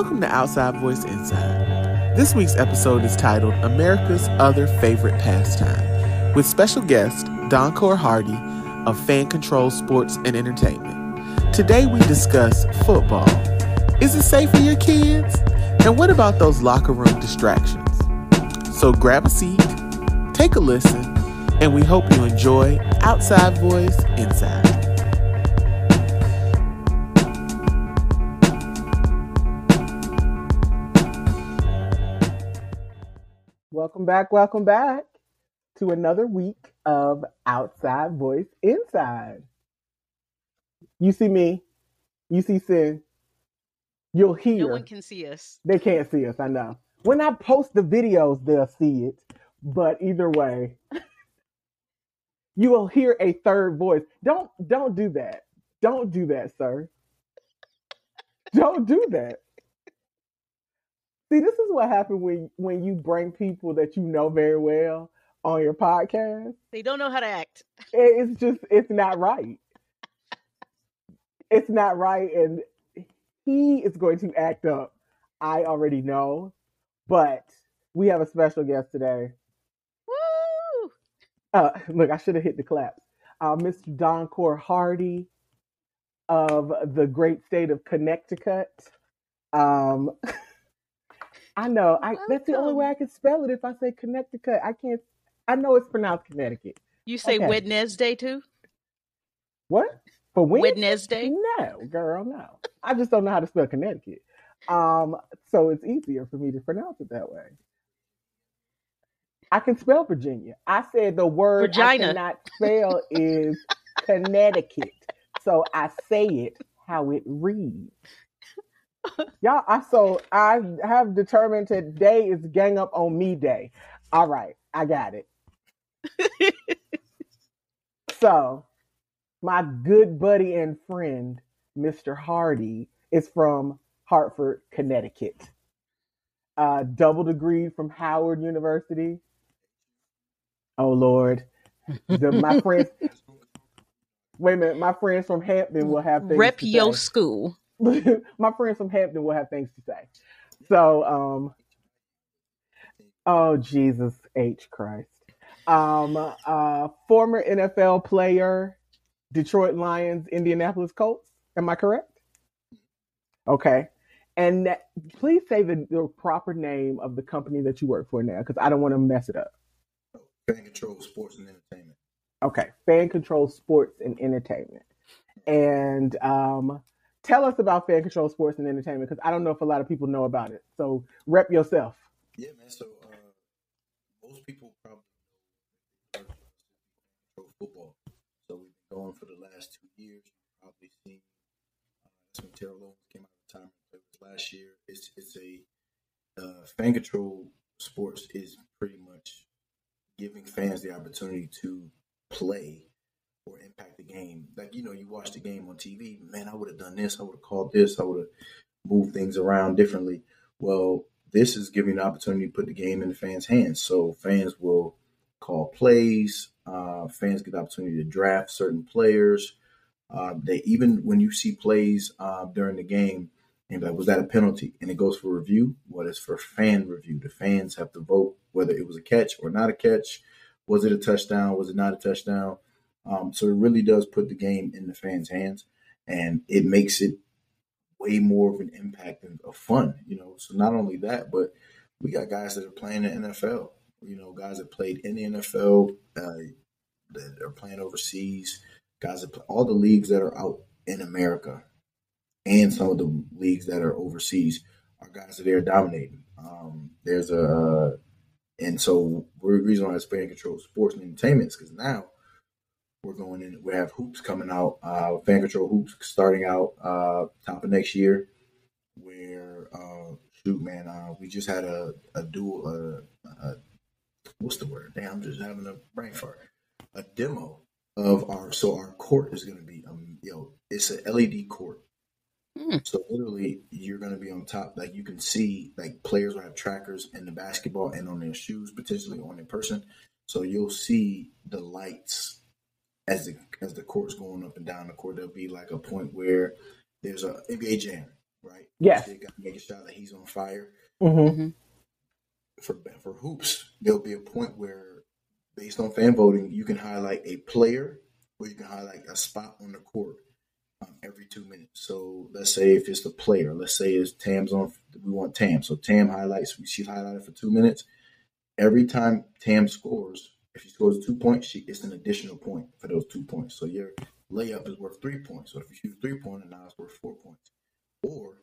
Welcome to Outside Voice Inside. This week's episode is titled America's Other Favorite Pastime with special guest Donkor Hardie of Fan Control Sports and Entertainment. Today we discuss football. Is it safe for your kids? And what about those locker room distractions? So grab a seat, take a listen, and we hope you enjoy Outside Voice Inside. Welcome back, welcome back to another week of Outside Voice Inside. You see me, you see Sin, you'll hear. No one can see us. They can't see us, I know. When I post the videos, they'll see it. But either way, you will hear a third voice. Don't don't do that. Don't do that, sir. Don't do that. See, this is what happens when when you bring people that you know very well on your podcast. They don't know how to act. It's just it's not right. It's not right, and he is going to act up. I already know, but we have a special guest today. Woo! Uh, look, I should have hit the claps. Uh, Mr. Donkor Hardie of the great state of Connecticut. Um, I know. I that's the only way I can spell it. If I say Connecticut, I can't. I know it's pronounced Connecticut. You say Okay. Wednesday too? What for when? Wednesday? No, girl, no. I just don't know how to spell Connecticut. Um, so it's easier for me to pronounce it that way. I can spell Virginia. I said the word I Virginia. cannot spell is Connecticut. So I say it how it reads. Y'all, I so I have determined today is gang up on me day. All right, I got it. So, my good buddy and friend, Mr. Hardie, is from Hartford, Connecticut. Uh, double degree from Howard University. Oh Lord, the, my friends. Wait a minute, my friends from Hampton will have things Rep your school. my friends from Hampton will have things to say. So, um, oh Jesus H Christ, um, uh, former NFL player, Detroit Lions, Indianapolis Colts. Am I correct? Okay, and that, please say the, the proper name of the company that you work for now, because I don't want to mess it up. Fan Control Sports and Entertainment. Okay, fan control sports and entertainment, and um, tell us about fan control sports and entertainment because I don't know if a lot of people know about it. So rep yourself. Yeah, man. So uh, most people probably know pro football. So we've been going for the last two years. Probably seen uh, when Terrell Owens came out of retirement last year. It's it's a uh, fan control sports is pretty much giving fans the opportunity to play or impact the game. Like you know, you watch the game on TV. Man, I would have done this. I would have called this. I would have moved things around differently. Well, this is giving the opportunity to put the game in the fans' hands. So fans will call plays. Uh, fans get the opportunity to draft certain players. Uh, they even when you see plays uh, during the game, and like, was that a penalty? And it goes for review. What is for fan review? The fans have to vote whether it was a catch or not a catch. Was it a touchdown? Was it not a touchdown? Um, so it really does put the game in the fans' hands, and it makes it way more of an impact and of fun. You know, so not only that, but we got guys that are playing in the NFL. You know, guys that played in the NFL uh, that are playing overseas. Guys that play, all the leagues that are out in America, and some of the leagues that are overseas are guys that are dominating. Um, there's a uh, and so we're the reason why it's fan control sports and entertainment is because now we're going in. We have hoops coming out. Uh, fan control hoops starting out uh, top of next year. Where uh, shoot, man, uh, we just had a a dual. Uh, uh, what's the word? Damn, I'm just having a brain fart. A demo of our. So our court is going to be um, you know, it's an LED court. Hmm. So literally, you're going to be on top. Like you can see, like players will have trackers in the basketball and on their shoes, potentially on their person. So you'll see the lights as the as the court's going up and down the court. There'll be like a point where there's a NBA Jam. right? Yes. They got to make a shot that he's on fire. Mm-hmm. For for hoops, there'll be a point where, based on fan voting, you can highlight a player or you can highlight a spot on the court um, every two minutes. So let's say if it's the player, let's say it's Tam's on, we want Tam. So Tam highlights, she's highlighted for two minutes. Every time Tam scores, if she scores two points, she gets an additional point for those two points. So your layup is worth three points. So if you shoot three pointer, now it's worth four points. Or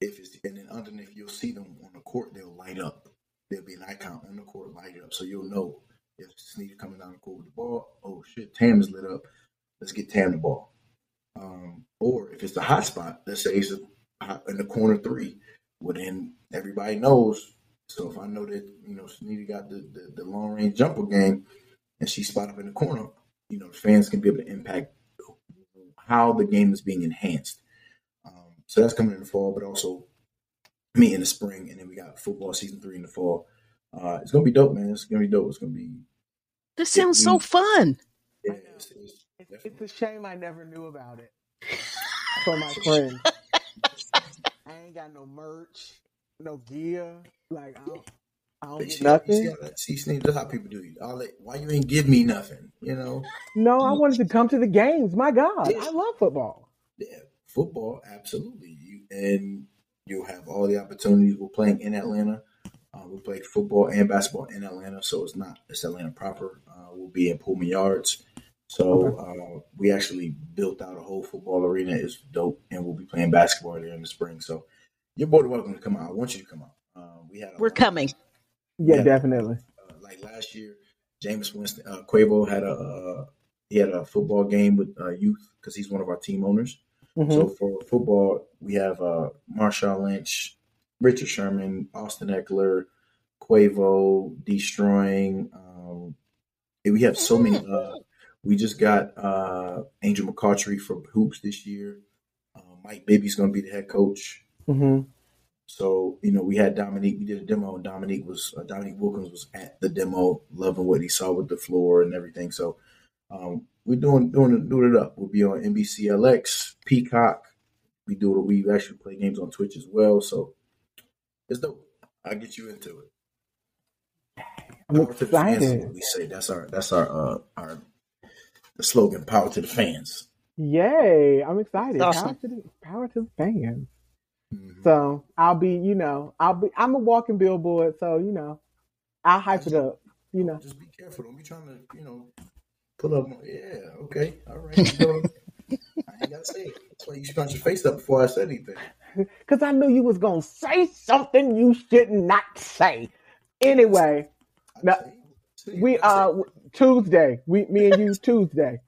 if it's and then underneath you'll see them on the court, they'll light up. There'll be an icon on the court light up. So you'll know if Sneed coming down the court with the ball, oh shit, Tam is lit up. Let's get Tam the ball. Um, or if it's the hot spot, let's say it's in the corner three, well then everybody knows. So if I know that you know Sneedy got the, the, the long range jumper game, and she spot up in the corner, you know fans can be able to impact how the game is being enhanced. Um, so that's coming in the fall, but also me in the spring, and then we got football season three in the fall. Uh, it's gonna be dope, man. It's gonna be dope. It's gonna be. This sounds so fun. Yeah, it's, it's It's, it's a shame I never knew about it for my friends. I ain't got no merch, no gear. Like I don't, I don't But get you got- you nothing. see how- See, that's how people do you. Why you ain't give me nothing? You know, No, I wanted to come to the games. My God, Yeah. I love football. yeah, football, absolutely. You, and you'll have all the opportunities. We're playing in Atlanta. Uh, we play football and basketball in Atlanta, so it's not it's Atlanta proper. Uh, we'll be in Pullman Yards. So uh, we actually built out a whole football arena. It's dope, and we'll be playing basketball there in the spring. So you're more than welcome to come out. I want you to come out. Uh, we had a We're lot- coming. Yeah, Yeah. definitely. uh, like last year, James Winston, uh, Quavo had a uh, he had a football game with uh, youth because he's one of our team owners. hmm So for football, we have uh, Marshawn Lynch, Richard Sherman, Austin Ekeler, Quavo, Deestroying. Um, we have so many. Uh, we just got uh, Angel McCoughtry for hoops this year. Uh, Mike Bibby's going to be the head coach. Hmm So you know, we had Dominique. We did a demo, and Dominique was uh, Dominique Wilkins was at the demo, loving what he saw with the floor and everything. So um, we're doing doing it, doing it up. We'll be on NBCLX, Peacock. We do it. We actually play games on Twitch as well. So it's dope. I'll get you into it. I'm Power to the fans excited. we say that's our that's our uh, our the slogan. Power to the fans. Yay! I'm excited. That's Power to the power to the fans. Mhm. So I'll be, you know, I'll be. I'm a walking billboard, so you know, I'll hype it up. You know, Just be careful. Don't be trying to, you know, pull up. Yeah, okay, all right. I ain't gotta say it. That's why you scrunch your face up before I said anything. because I knew you was gonna say something you should not say. Anyway, I No, say it. Say it. we uh. Tuesday, we me and you Tuesday,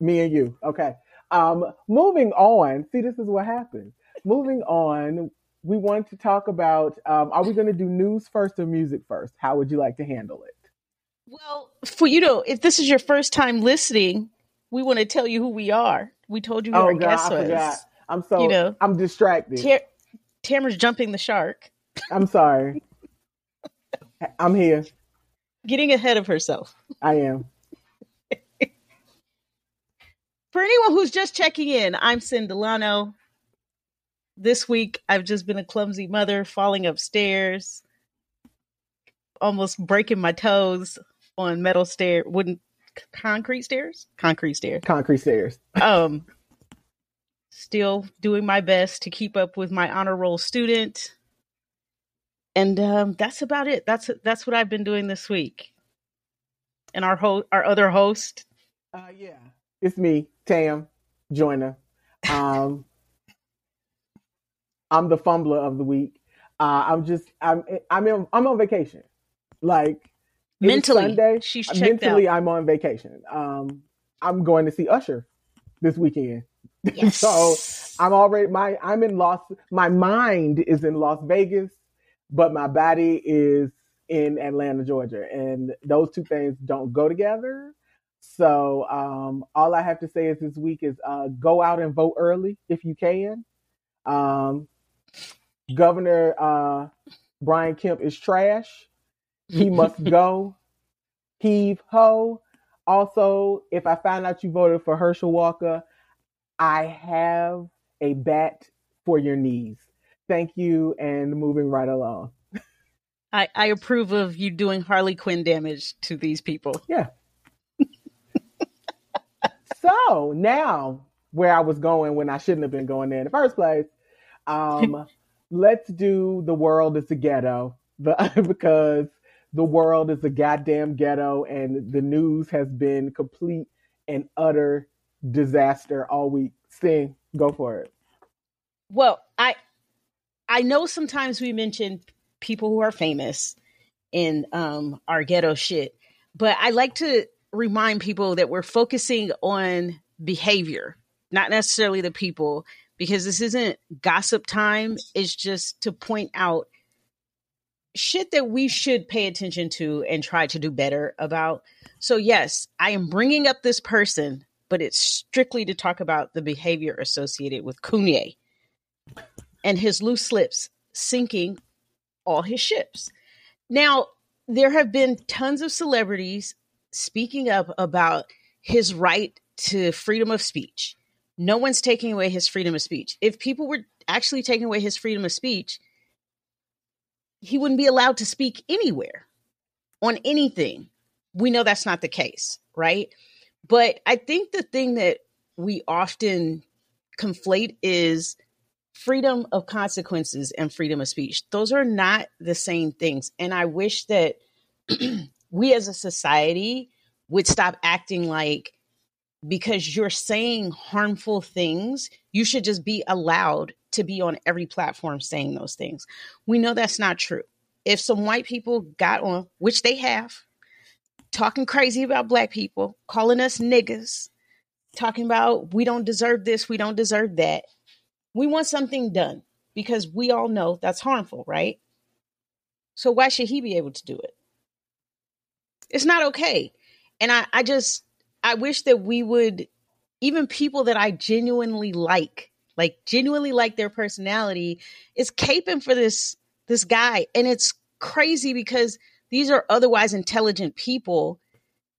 me and you. Okay. Um, moving on. See, this is what happens. Moving on. We want to talk about. Um, are we going to do news first or music first? How would you like to handle it? Well, for you know, if this is your first time listening, we want to tell you who we are. We told you who Oh our God, guest I was. forgot. I'm so You know. I'm distracted. Tam- Tamara's jumping the shark, I'm sorry. I'm here. getting ahead of herself. I am. For anyone who's just checking in, I'm Cindy Delano. This week, I've just been a clumsy mother, falling upstairs, almost breaking my toes on metal stair, wooden concrete stairs, concrete stairs. Concrete stairs. Um, still doing my best to keep up with my honor roll student, and um, that's about it. That's that's what I've been doing this week. And our ho- our other host, Uh, yeah, it's me, Tam Joyner. Um, I'm the fumbler of the week. Uh, I'm just I'm I'm in, I'm on vacation. Like mentally, Sunday. she's mentally, out. I'm on vacation. Um, I'm going to see Usher this weekend. Yes. so I'm already my I'm in Las. My mind is in Las Vegas, but my body is in Atlanta, Georgia, and those two things don't go together. So um, all I have to say is this week is uh, go out and vote early if you can. Um, Governor uh, Brian Kemp is trash. He must go. Heave ho. Also, if I find out you voted for Herschel Walker, I have a bat for your knees. Thank you, and moving right along. I, I approve of you doing Harley Quinn damage to these people. Yeah. so now, where I was going when I shouldn't have been going there in the first place, um, let's do the world is a ghetto because the world is a goddamn ghetto, and the news has been complete and utter disaster all week. Sting, go for it. Well, I I know sometimes we mention people who are famous in um, our ghetto shit, but I like to remind people that we're focusing on behavior, not necessarily the people, because this isn't gossip time. It's just to point out shit that we should pay attention to and try to do better about. So, yes, I am bringing up this person, but it's strictly to talk about the behavior associated with Kanye and his loose slips sinking all his ships. Now, there have been tons of celebrities speaking up about his right to freedom of speech. No one's taking away his freedom of speech. If people were actually taking away his freedom of speech, he wouldn't be allowed to speak anywhere on anything. We know that's not the case, right? But I think the thing that we often conflate is freedom of consequences and freedom of speech. Those are not the same things. And I wish that we as a society would stop acting like because you're saying harmful things, you should just be allowed to be on every platform saying those things. We know that's not true. If some white people got on, which they have, talking crazy about black people, calling us niggas, talking about we don't deserve this, we don't deserve that, we want something done because we all know that's harmful, right? So why should he be able to do it? It's not okay. And I, I just, I wish that we would, even people that I genuinely like, like genuinely like their personality, is caping for this this guy. And it's crazy because these are otherwise intelligent people,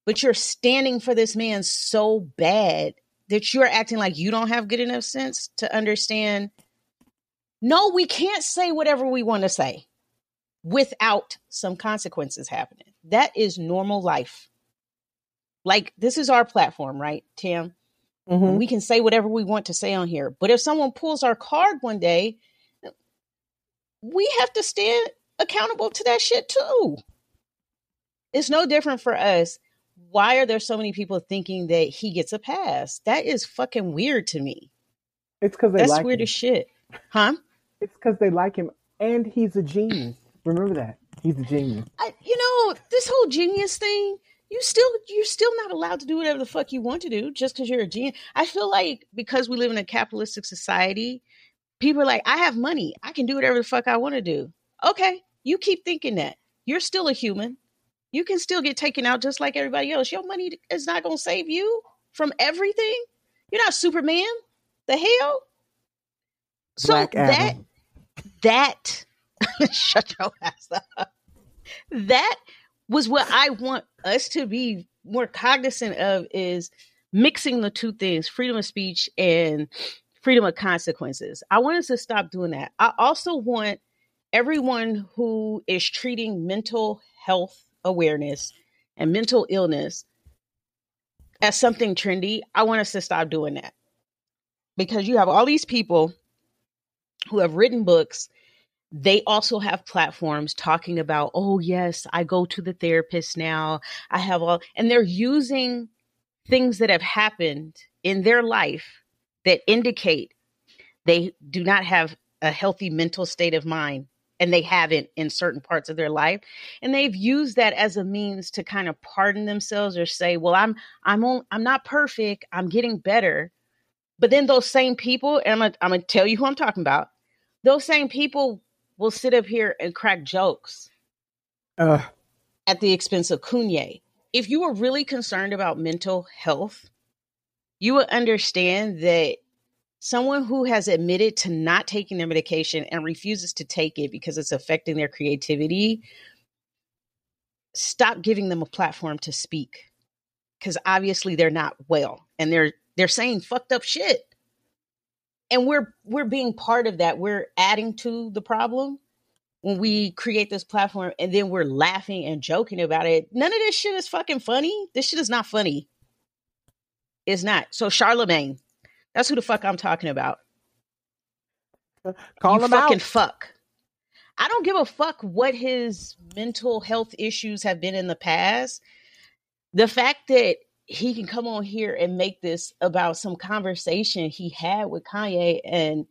but you're standing for this man so bad that you're acting like you don't have good enough sense to understand no, we can't say whatever we want to say without some consequences happening. That is normal life. Like this is our platform, right, Tim? Mm-hmm. We can say whatever we want to say on here. But if someone pulls our card one day, we have to stand accountable to that shit too. It's no different for us why are there so many people thinking that he gets a pass? That is fucking weird to me. It's because that's like weird him. as shit, huh? It's because they like him, and he's a genius. Remember that he's a genius. I, you know this whole genius thing. You still you're still not allowed to do whatever the fuck you want to do just because you're a genius. I feel like because we live in a capitalistic society, people are like, I have money, I can do whatever the fuck I want to do. Okay, you keep thinking that. You're still a human you can still get taken out just like everybody else. Your money is not going to save you from everything. You're not Superman. The hell? Black so that that shut your ass up. That was what I want us to be more cognizant of is mixing the two things, freedom of speech and freedom of consequences. I want us to stop doing that. I also want everyone who is treating mental health awareness and mental illness as something trendy, I want us to stop doing that. Because you have all these people who have written books, they also have platforms talking about, oh, yes, I go to the therapist now. I have all, and they're using things that have happened in their life that indicate they do not have a healthy mental state of mind and they haven't in certain parts of their life. And they've used that as a means to kind of pardon themselves or say well i'm i'm on, i'm not perfect. I'm getting better. But then those same people and i'm gonna, tell you who i'm talking about. Those same people will sit up here and crack jokes uh. at the expense of Kanye. If you were really concerned about mental health, you would understand that someone who has admitted to not taking their medication and refuses to take it because it's affecting their creativity, stop giving them a platform to speak. Cuz obviously they're not well and they're they're saying fucked up shit. And we're we're being part of that. We're adding to the problem when we create this platform and then we're laughing and joking about it. None of this shit is fucking funny. This shit is not funny. It's not. So Charlemagne, that's who the fuck I'm talking about. Call you him fucking out. fuck. I don't give a fuck what his mental health issues have been in the past. The fact that he can come on here and make this about some conversation he had with Kanye and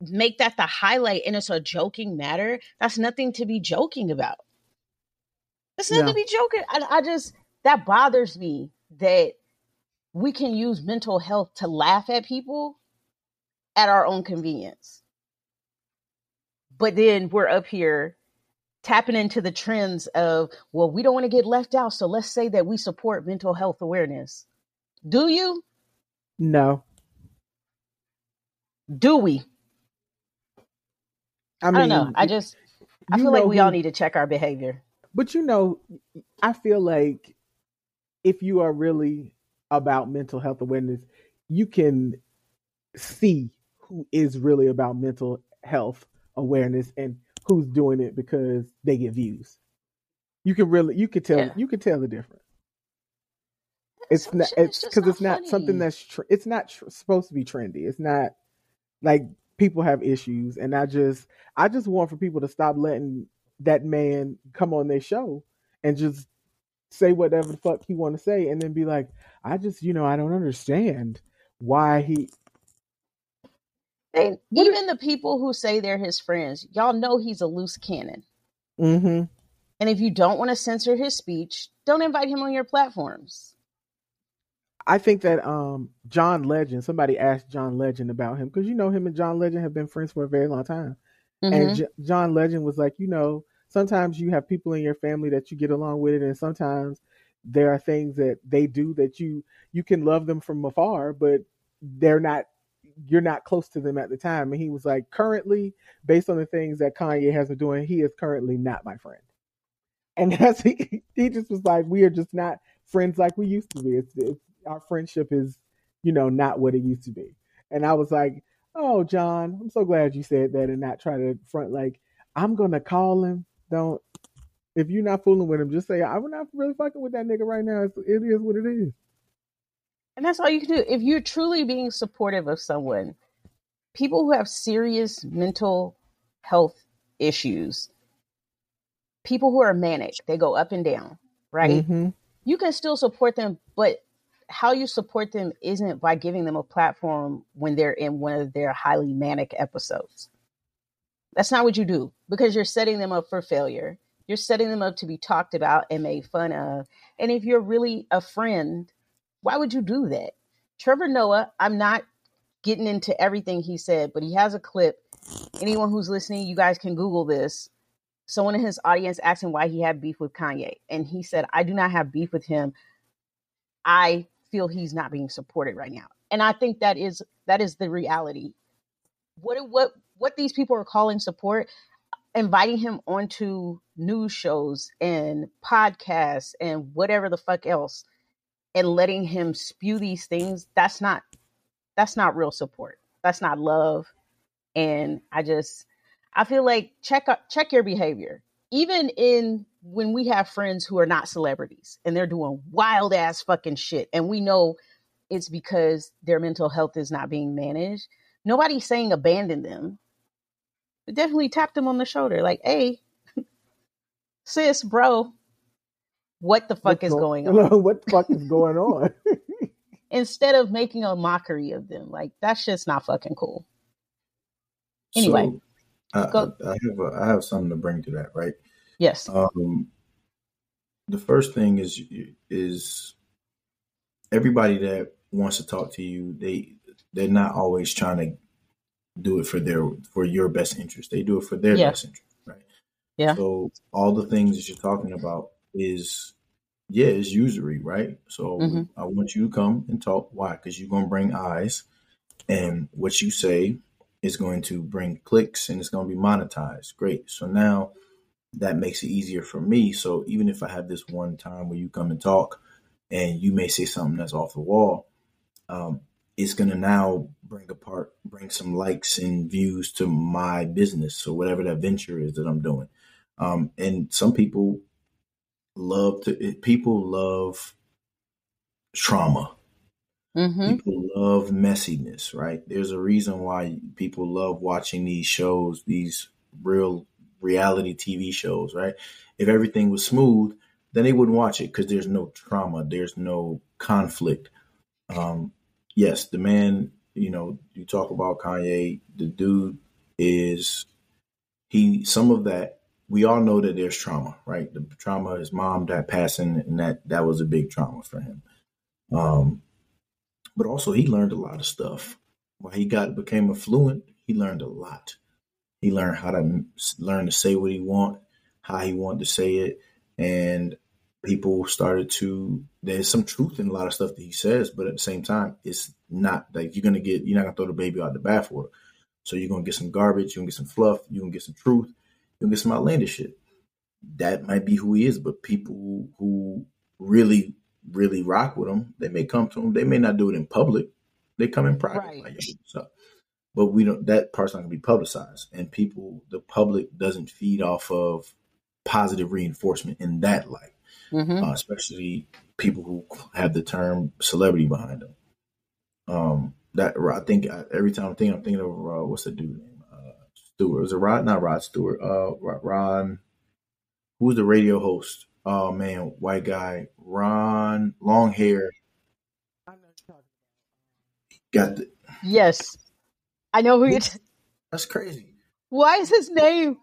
make that the highlight and it's a joking matter, that's nothing to be joking about. That's nothing No. to be joking. I, I just that bothers me that we can use mental health to laugh at people at our own convenience. But then we're up here tapping into the trends of, well, we don't want to get left out, so let's say that we support mental health awareness. Do you? No. Do we? I I, don't know. I just I feel like we who- all need to check our behavior. But you know, I feel like if you are really about mental health awareness, you can see who is really about mental health awareness and who's doing it because they get views. You can really, you can tell, Yeah. you can tell the difference. It's not, it's because it's not something that's, tr- it's not tr- supposed to be trendy. It's not like people have issues, and I just, I just want for people to stop letting that man come on their show and just say whatever the fuck he want to say, and then be like, I just, you know, I don't understand why he. They, even the people who say they're his friends, y'all know he's a loose cannon. Mm-hmm. And if you don't want to censor his speech, don't invite him on your platforms. I think that um John Legend. Somebody asked John Legend about him because you know him and John Legend have been friends for a very long time. Mhm. And J- John Legend was like, you know, sometimes you have people in your family that you get along with, it, and sometimes there are things that they do that you you can love them from afar, but they're not you're not close to them at the time. And he was like, currently, based on the things that Kanye has been doing, he is currently not my friend. And that's he, he just was like, we are just not friends like we used to be. It's, it's our friendship is, you know, not what it used to be. And I was like, oh, John, I'm so glad you said that and not try to front like I'm gonna call him. Don't if you're not fooling with him, just say I'm not really fucking with that nigga right now. It's, it is what it is. And that's all you can do. If you're truly being supportive of someone, people who have serious mental health issues, people who are manic, they go up and down, right? Mhm. You can still support them, but how you support them isn't by giving them a platform when they're in one of their highly manic episodes. That's not what you do because you're setting them up for failure. You're setting them up to be talked about and made fun of. And if you're really a friend, why would you do that? Trevor Noah, I'm not getting into everything he said, but he has a clip. Anyone who's listening, you guys can Google this. Someone in his audience asked him why he had beef with Kanye. And he said, I do not have beef with him. I feel he's not being supported right now. And I think that is that is the reality. What what what these people are calling support, inviting him onto news shows and podcasts and whatever the fuck else and letting him spew these things, that's not that's not real support. That's not love. And I just I feel like check check your behavior. Even in when we have friends who are not celebrities and they're doing wild ass fucking shit and we know it's because their mental health is not being managed. Nobody's saying abandon them. But definitely tap them on the shoulder like, "Hey, sis, bro, what the fuck What's is go- going on?" what the fuck is going on? Instead of making a mockery of them. Like that's just not fucking cool. Anyway, so. I, I have a, I have something to bring to that, right? Yes. Um, the first thing is is everybody that wants to talk to you, they they're not always trying to do it for their for your best interest. They do it for their Yeah. best interest, right? Yeah. So all the things that you're talking about is yeah, it's usury, right? So Mhm. I want you to come and talk. Why? Because you're gonna bring eyes, and what you say is going to bring clicks, and it's gonna be monetized. Great. So now that makes it easier for me. So even if I have this one time where you come and talk, and you may say something that's off the wall, um, it's gonna now bring apart, bring some likes and views to my business or whatever that venture is that I'm doing. Um, and some people love to people love trauma. Mm-hmm. People love messiness, right? There's a reason why people love watching these shows, these real reality TV shows, right? If everything was smooth, then they wouldn't watch it because there's no trauma, there's no conflict. Um, yes, the man, you know, you talk about Kanye, the dude is he some of that we all know that there's trauma, right? The trauma, his mom died passing, and that that was a big trauma for him. Um, but also he learned a lot of stuff. When he got became affluent, he learned a lot. He learned how to learn to say what he want, how he wanted to say it, and people started to. There's some truth in a lot of stuff that he says, but at the same time, it's not like you're gonna get. You're not gonna throw the baby out the bathwater. So you're gonna get some garbage. You're gonna get some fluff. You're gonna get some truth. Gonna get some outlandish shit. That might be who he is, but people who really really rock with him, they may come to him. They may not do it in public. They come in private. Right. Like, so, but we don't. That part's not gonna be publicized, and people, the public, doesn't feed off of positive reinforcement in that light, Mm-hmm. uh, especially people who have the term celebrity behind them. Um, that I think uh, every time I think I'm thinking of uh, what's the dude name? Stewart. Is it Rod? Not Rod Stewart. Uh, Ron. Who's the radio host? Oh man, white guy. Ron, long hair. Got the, Yes, I know who you're. T- that's crazy. Why is his name?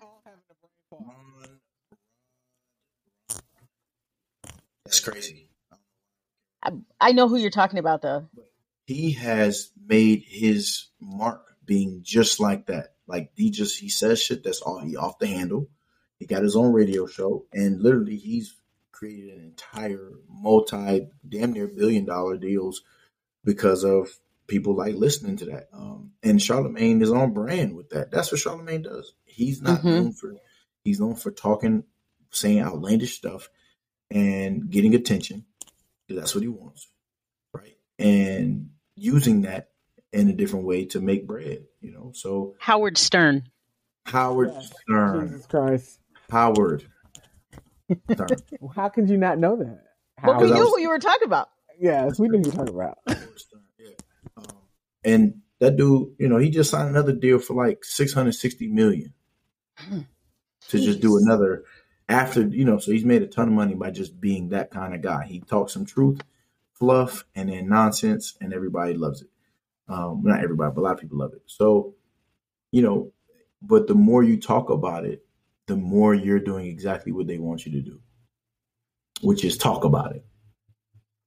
That's crazy. I, I know who you're talking about, though. He has made his mark being just like that. Like he just he says shit that's all he off the handle. He got his own radio show, and literally he's created an entire multi, damn near billion dollar deals because of people like listening to that. Um, and Charlemagne is on brand with that. That's what Charlemagne does. He's not Mhm. known for he's known for talking, saying outlandish stuff, and getting attention. That's what he wants, right? And using that in a different way to make bread. You know, so Howard Stern. Howard Yes. Stern, Jesus Christ. Howard Stern. How could you not know that? But we Because knew was- who you were talking about. Yes, we knew what you're talking about. Yeah. Um, and that dude, you know, he just signed another deal for like six hundred sixty million to just do another after you know. So he's made a ton of money by just being that kind of guy. He talks some truth, fluff, and then nonsense, and everybody loves it. Um, not everybody, but a lot of people love it. So, you know, but the more you talk about it, the more you're doing exactly what they want you to do, which is talk about it.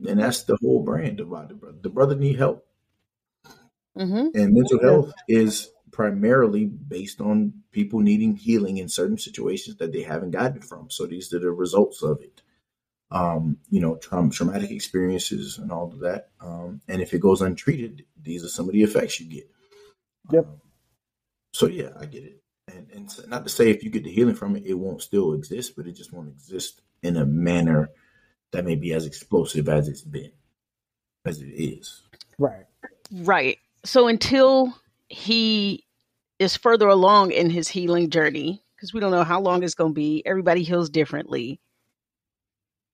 And that's the whole brand about the brother. The brother need help, Mm-hmm. and mental health is primarily based on people needing healing in certain situations that they haven't gotten from. So these are the results of it. Um, you know, traum- traumatic experiences and all of that. Um, and if it goes untreated, these are some of the effects you get. Yep. Um, so yeah, I get it. And and so- not to say if you get the healing from it, it won't still exist, but it just won't exist in a manner that may be as explosive as it's been, as it is. Right. Right. So until he is further along in his healing journey, because we don't know how long it's going to be, everybody heals differently.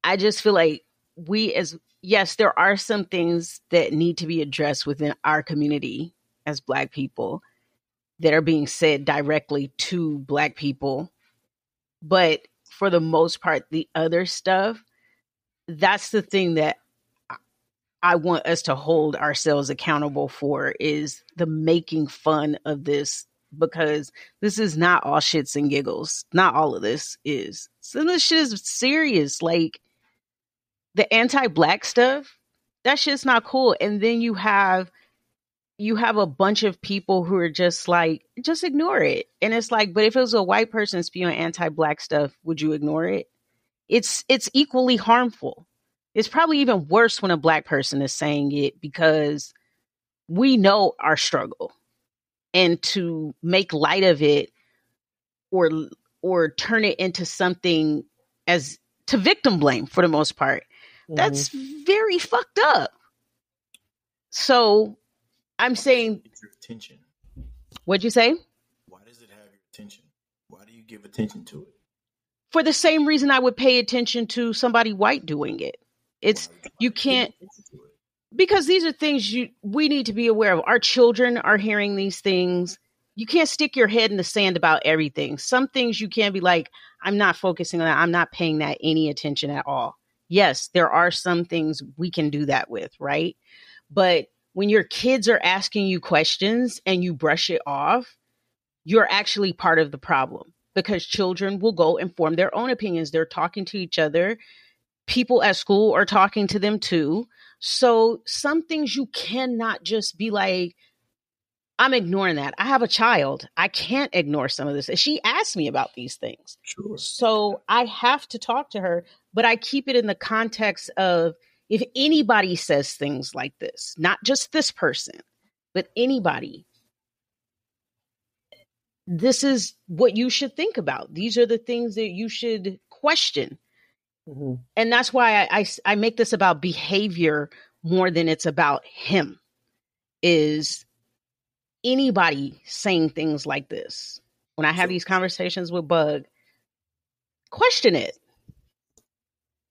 I just feel like we, as yes, there are some things that need to be addressed within our community as Black people that are being said directly to Black people. But for the most part, the other stuff, that's the thing that I want us to hold ourselves accountable for is the making fun of this because this is not all shits and giggles. Not all of this is. Some of this shit is serious. Like the anti-black stuff, that shit's not cool. And then you have you have a bunch of people who are just like, just ignore it. And it's like, but if it was a white person spewing anti-black stuff, would you ignore it? It's it's equally harmful it's probably even worse when a black person is saying it because we know our struggle and to make light of it or or turn it into something as to victim blame for the most part Mm-hmm. that's very fucked up so I'm saying. Your attention. What'd you say? Why does it have your attention? Why do you give attention to it? For the same reason I would pay attention to somebody white doing it. It's Why- why you can't attention to it? because these are things you we need to be aware of. Our children are hearing these things. You can't stick your head in the sand about everything. Some things you can be like, I'm not focusing on that. I'm not paying that any attention at all. Yes, there are some things we can do that with, right? But when your kids are asking you questions and you brush it off, you're actually part of the problem because children will go and form their own opinions. They're talking to each other. People at school are talking to them too. So some things you cannot just be like, I'm ignoring that. I have a child. I can't ignore some of this. She asked me about these things. Sure. So I have to talk to her, but I keep it in the context of if anybody says things like this, not just this person, but anybody, this is what you should think about. These are the things that you should question. Mhm. And that's why I, I, I make this about behavior more than it's about him. Is anybody saying things like this? When I have these conversations with Bug, question it.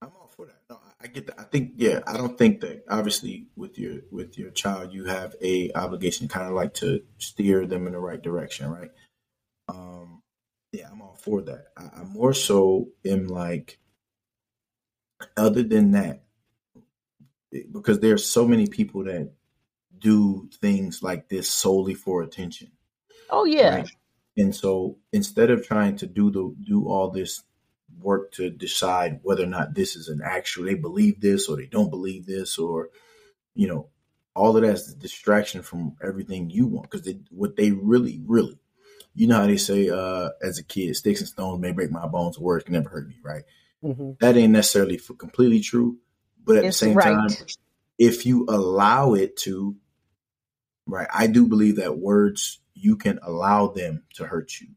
I'm all for that. No, I- get that. I think, yeah, I don't think that obviously with your with your child, you have a obligation, kind of like to steer them in the right direction, right? Um, yeah, I'm all for that. I, I more so am like, other than that, because there's so many people that do things like this solely for attention. Oh yeah. Right. And so instead of trying to do the do all this work to decide whether or not this is an actual they believe this or they don't believe this or you know all of that's a distraction from everything you want because what they really really you know how they say uh as a kid sticks and stones may break my bones words can never hurt me right Mhm. that ain't necessarily for completely true but at It's the same right. time if you allow it to right i do believe that words you can allow them to hurt you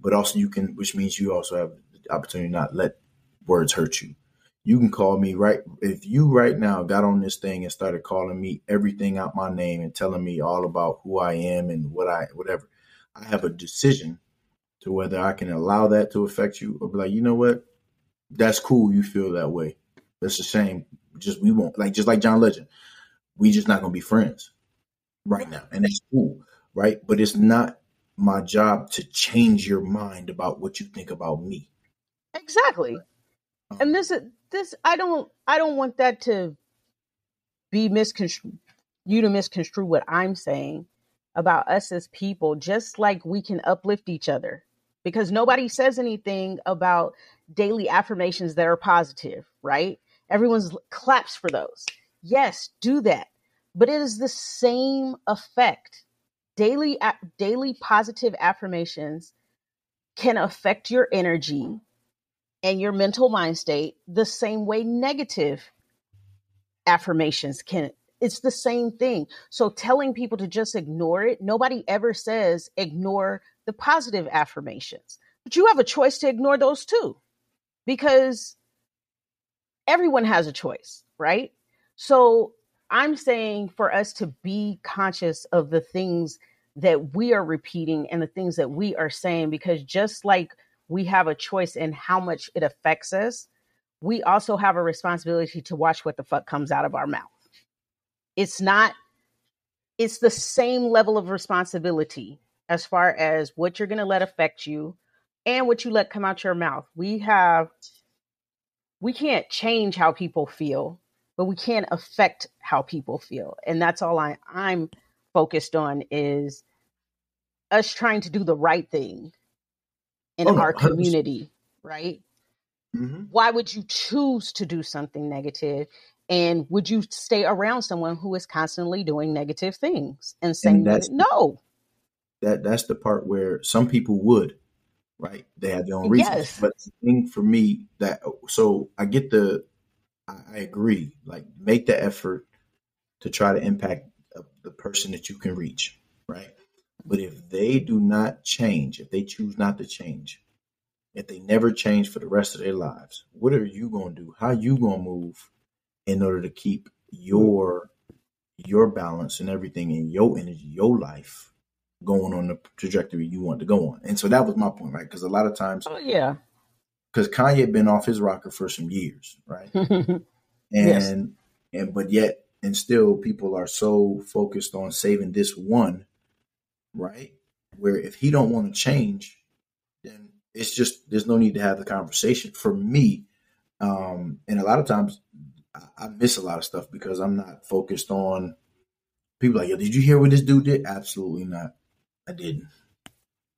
but also you can which means you also have opportunity not let words hurt you. You can call me right if you right now got on this thing and started calling me everything out my name and telling me all about who i am and what i whatever i have a decision to whether i can allow that to affect you or be like you know what? That's cool. You feel that way. That's a shame just we won't like just like john legend we just not gonna be friends right now and that's cool right? But it's not my job to change your mind about what you think about me Exactly. And this is this I don't I don't want that to be misconstrued you to misconstrue what I'm saying about us as people, just like we can uplift each other. Because nobody says anything about daily affirmations that are positive, right? Everyone's claps for those. Yes, do that. But it is the same effect. Daily daily positive affirmations can affect your energy and your mental mind state the same way negative affirmations can it's the same thing. So telling people to just ignore it nobody ever says ignore the positive affirmations. But you have a choice to ignore those too because everyone has a choice right? So i'm saying for us to be conscious of the things that we are repeating and the things that we are saying because just like we have a choice in how much it affects us, we also have a responsibility to watch what the fuck comes out of our mouth. It's not, it's the same level of responsibility as far as what you're going to let affect you and what you let come out your mouth. We have, we can't change how people feel, but we can't affect how people feel. And that's all I, I'm focused on is us trying to do the right thing in Oh, our 100%. community, right? mhm. Why would you choose to do something negative? And would you stay around someone who is constantly doing negative things and saying that's- no? that that's the part where some people would right they have their own reasons Yes. but the thing for me that so i get the i, agree like make the effort to try to impact the person that you can reach right but if they do not change if they choose not to change if they never change for the rest of their lives what are you going to do how are you going to move in order to keep your your balance and everything in your energy, your life going on the trajectory you want to go on. And so that was my point, right? Because a lot of times, oh yeah, because Kanye had been off his rocker for some years, right? and yes. and but yet and still people are so focused on saving this one, right? Where if he don't want to change, then it's just there's no need to have the conversation. For me, um, and a lot of times I, I miss a lot of stuff because I'm not focused on people like, yo, did you hear what this dude did? Absolutely not. I didn't.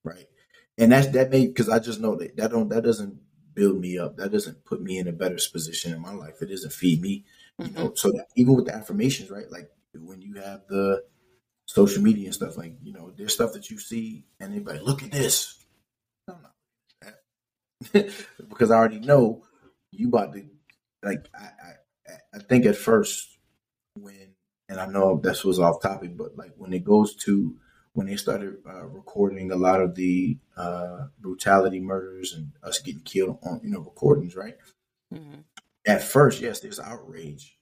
Right. And that's that made because I just know that that don't that doesn't build me up. That doesn't put me in a better position in my life. It doesn't feed me. You mm-hmm. know, so even with the affirmations, right? Like when you have the social media and stuff, like, you know, there's stuff that you see and they like, look at this. No. because I already know you about to like I, I I think at first when and I know this was off topic, but like when it goes to when they started uh, recording a lot of the uh, brutality murders and us getting killed on you know recordings, right? Mm-hmm. At first, yes, there's outrage,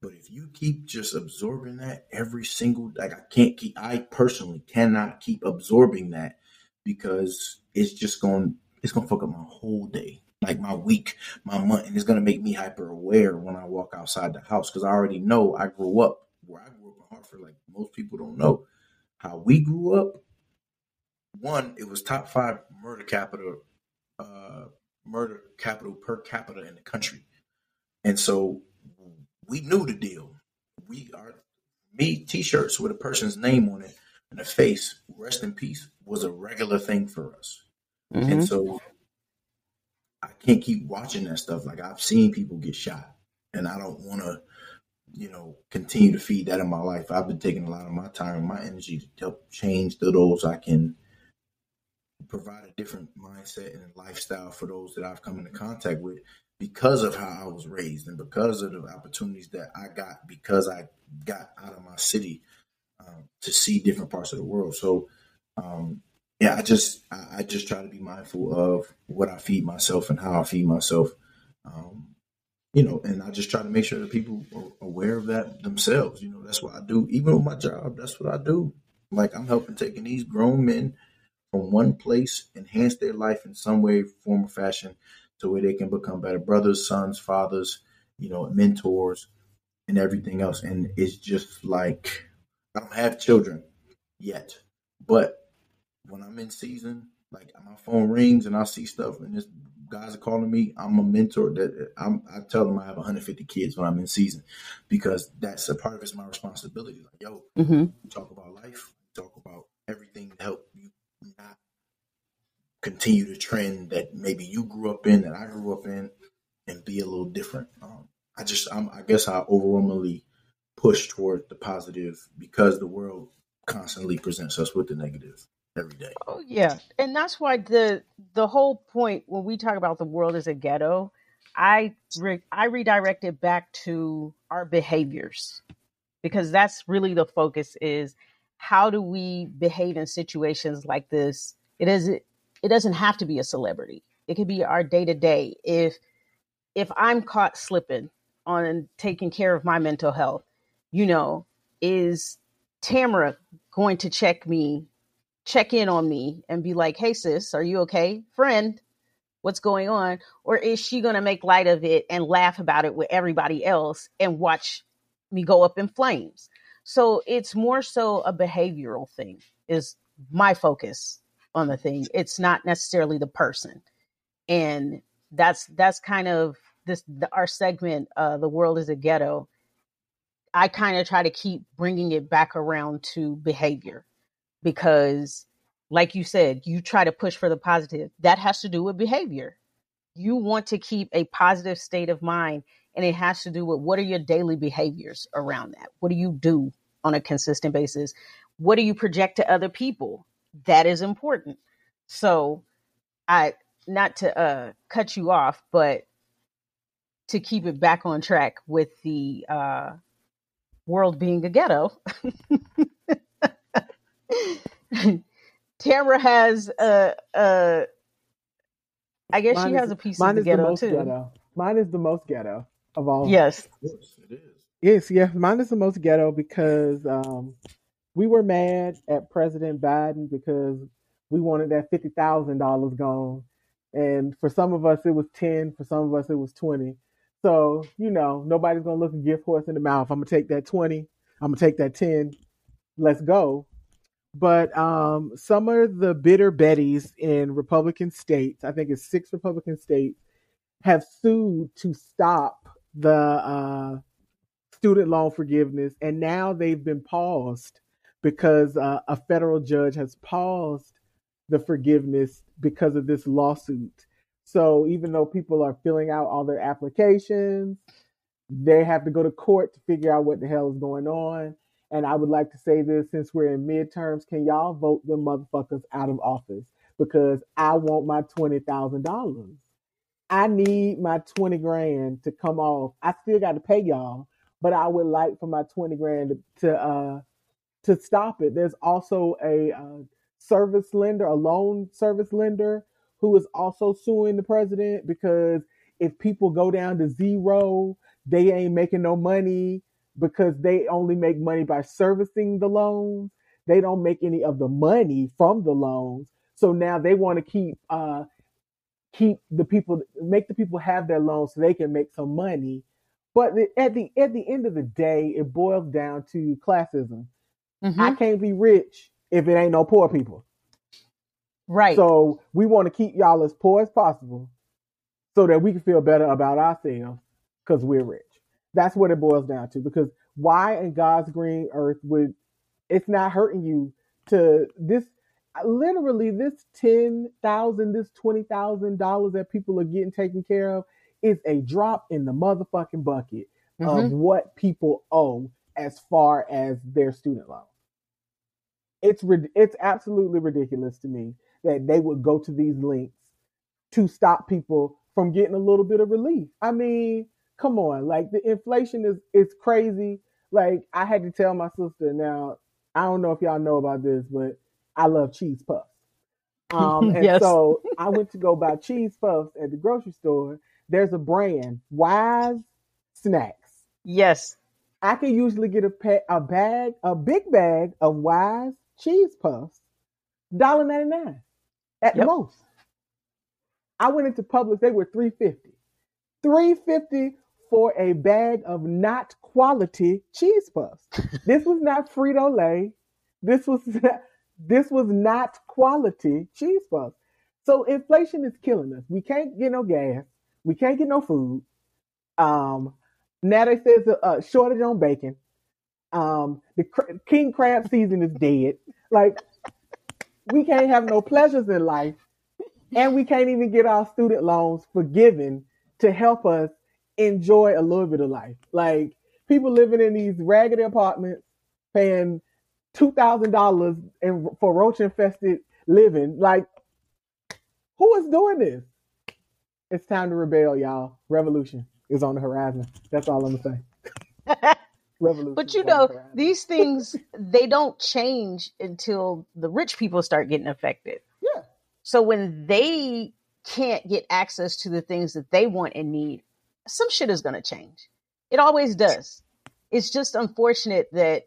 but if you keep just absorbing that every single like I can't keep I personally cannot keep absorbing that because it's just going it's gonna fuck up my whole day like my week, my month, and it's gonna make me hyper aware when I walk outside the house because I already know I grew up where I grew up in Hartford. Like most people don't know how we grew up. One, it was top five murder capital, uh, murder capital per capita in the country, and so we knew the deal. We are me t-shirts with a person's name on it and a face, rest in peace, was a regular thing for us. Mm-hmm. And so I can't keep watching that stuff. Like I've seen people get shot, and I don't want to, you know, continue to feed that in my life. I've been taking a lot of my time and my energy to help change the those I can provide a different mindset and lifestyle for those that I've come into contact with because of how I was raised and because of the opportunities that I got because I got out of my city um, to see different parts of the world. So um, yeah, I just I just try to be mindful of what I feed myself and how I feed myself. Um, you know, and I just try to make sure that people are aware of that themselves. You know, that's what I do. Even with my job, that's what I do. Like I'm helping taking these grown men from one place, enhance their life in some way, form, or fashion, to where they can become better brothers, sons, fathers, you know, mentors, and everything else. And it's just like I don't have children yet, but when I'm in season, like my phone rings and I see stuff and this guys are calling me, I'm a mentor that I'm, I tell them I have 150 kids when I'm in season because that's a part of it's my responsibility. Like, yo, mm-hmm. talk about life, talk about everything to help continue the trend that maybe you grew up in, that I grew up in, and be a little different. Um, I just, I'm, I guess I overwhelmingly push toward the positive because the world constantly presents us with the negative every day. Oh yeah, and that's why the the whole point when we talk about the world as a ghetto, I re- I redirect it back to our behaviors because that's really the focus is how do we behave in situations like this? It is it doesn't have to be a celebrity. It could be our day to day. If if I'm caught slipping on taking care of my mental health, you know, is Tamara going to check me check in on me and be like, hey, sis, are you okay? Friend, what's going on? Or is she going to make light of it and laugh about it with everybody else and watch me go up in flames? So it's more so a behavioral thing, is my focus on the thing. It's not necessarily the person. And that's that's kind of this the, our segment uh the world is a ghetto. I kind of try to keep bringing it back around to behavior because like you said you try to push for the positive. That has to do with behavior. You want to keep a positive state of mind and it has to do with what are your daily behaviors around that? What do you do on a consistent basis? What do you project to other people that is important so i not to uh cut you off but to keep it back on track with the uh world being a ghetto Tamara has a, a I guess mine she has a piece of the ghetto the too. Ghetto. Mine is the most ghetto of all. Yes. Of course, it is. Yes, yeah, mine is the most ghetto because um, we were mad at President Biden because we wanted that fifty thousand dollars gone, and for some of us it was ten, for some of us it was twenty. So you know, nobody's gonna look a gift horse in the mouth. I'm gonna take that twenty. I'm gonna take that ten. Let's go. But um, some of the bitter betties in Republican states, I think it's six Republican states, have sued to stop the uh, student loan forgiveness, and now they've been paused because uh, a federal judge has paused the forgiveness because of this lawsuit. So even though people are filling out all their applications, they have to go to court to figure out what the hell is going on. And I would like to say this since we're in midterms, can y'all vote them motherfuckers out of office? Because I want my twenty thousand dollars. I need my twenty grand to come off. I still got to pay y'all, but I would like for my twenty grand to, to uh to stop it. There's also a uh, service lender, a loan service lender, who is also suing the president because if people go down to zero, they ain't making no money because they only make money by servicing the loans. They don't make any of the money from the loans. So now they want to keep uh, keep the people make the people have their loans so they can make some money. But at the at the end of the day, it boils down to classism. Mm-hmm. I can't be rich if it ain't no poor people. Right. So we want to keep y'all as poor as possible so that we can feel better about ourselves because we're rich. That's what it boils down to. Because why in God's green earth would it's not hurting you to this literally this ten thousand, this twenty thousand dollars that people are getting taken care of is a drop in the motherfucking bucket of Mhm. what people owe as far as their student loan. It's it's absolutely ridiculous to me that they would go to these links to stop people from getting a little bit of relief. I mean, come on, like the inflation is is crazy. Like I had to tell my sister now. I don't know if y'all know about this, but I love cheese puffs. Um, and Yes. so I went to go buy cheese puffs at the grocery store. There's a brand, Wise Snacks. yes. I can usually get a pa- a bag, a big bag of Wise cheese puffs, dollar ninety nine at the most. I went into Publix; they were three fifty. Three fifty for a bag of not quality cheese puffs. this was not Frito Lay. This was this was not quality cheese puffs. So inflation is killing us. We can't get no gas. We can't get no food. Um, now they say there's a, a shortage on bacon. Um, the cr- king crab season is dead. Like we can't have no pleasures in life, and we can't even get our student loans forgiven to help us enjoy a little bit of life. Like people living in these raggedy apartments, paying two thousand dollars for roach infested living. Like who is doing this? It's time to rebel, y'all. Revolution is on the horizon. That's all I'm gonna say. Revolution. But you on the know, these things they don't change until the rich people start getting affected. Yeah. So when they can't get access to the things that they want and need, some shit is going to change. It always does. It's just unfortunate that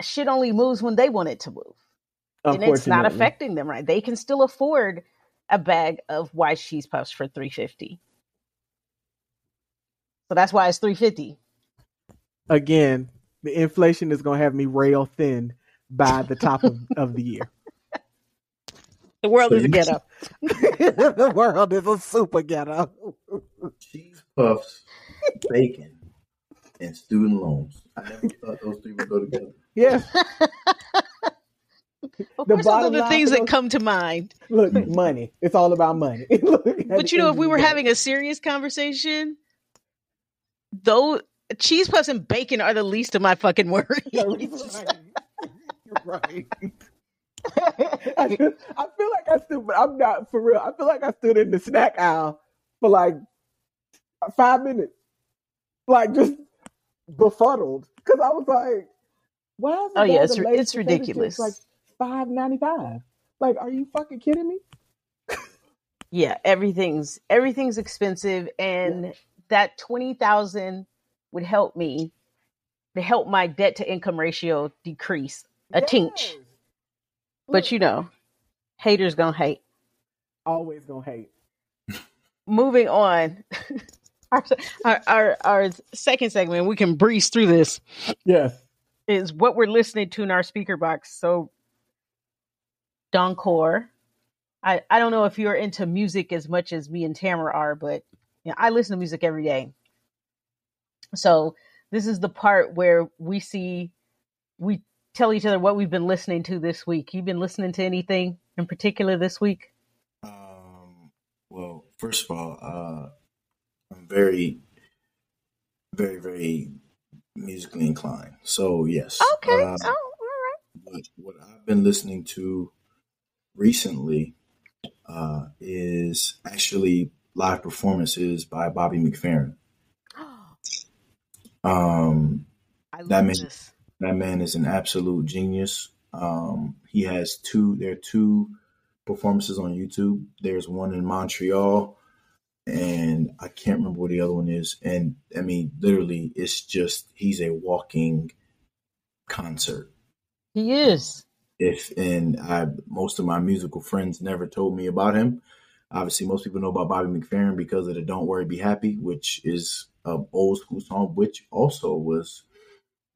shit only moves when they want it to move. And it's not affecting them right. They can still afford a bag of white cheese puffs for 350. So that's why it's 350. Again, the inflation is gonna have me rail thin by the top of, of the year. The world is a Please. ghetto. the world is a super ghetto. cheese puffs, bacon, and student loans. I never thought those three would go together. Yes. Of The course, those are bottom the things for that come to mind. Look, money. It's all about money. Look, But you know, if we were having a serious conversation, though cheese puffs and bacon are the least of my fucking You're worries. right. You're right. I, just- I feel like I stood, but I'm not for real. I feel like I stood in the snack aisle for like five minutes, like just befuddled, because I was like, "Why is a Oh, yeah, it's of it's ridiculous. Like five ninety five. Like, are you fucking kidding me? yeah, everything's everything's expensive, and that twenty thousand would help me to help my debt to income ratio decrease a tinch. But you know, haters gonna hate. always gonna hate. Moving on. our, our, our our second segment, we can breeze through this, Yes. is what we're listening to in our speaker box. So Donkor. I, I don't know if you're into music as much as me and Tamara are, but you know, I listen to music every day. So this is the part where we see we tell each other what we've been listening to this week. You've been listening to anything in particular this week? Um, well, first of all, uh, I'm very, very, very musically inclined. So yes. Okay. Uh, oh, all right. what, what I've been listening to recently uh, is actually live performances by Bobby McFerrin. Um, That man- this. that man is an absolute genius. Um, he has two. There are two performances on YouTube. There's one in Montreal, and I can't remember what the other one is. And I mean, literally, it's just he's a walking concert. He is. If and I, most of my musical friends never told me about him. Obviously, most people know about Bobby McFerrin because of the "Don't Worry, Be Happy," which is an old school song, which also was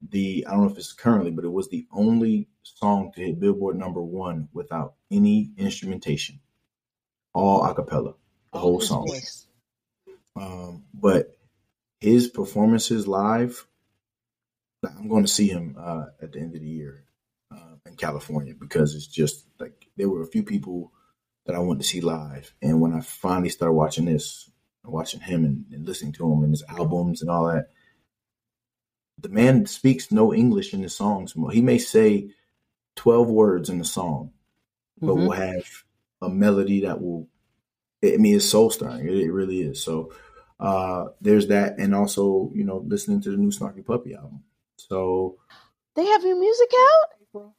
the I don't know if it's currently, but it was the only song to hit Billboard number one without any instrumentation, all a cappella, the whole song. Um, but his performances live, I'm going to see him uh, at the end of the year uh, in California because it's just like there were a few people that I went to see live, and when I finally started watching this, watching him and, and listening to him and his albums and all that, the man speaks no English in his songs. He may say 12 words in the song, but Mhm. will have a melody that will, I mean, it's soul stirring. It, it really is. So uh, there's that. And also, you know, listening to the new Snarky Puppy album. So, They have your music out?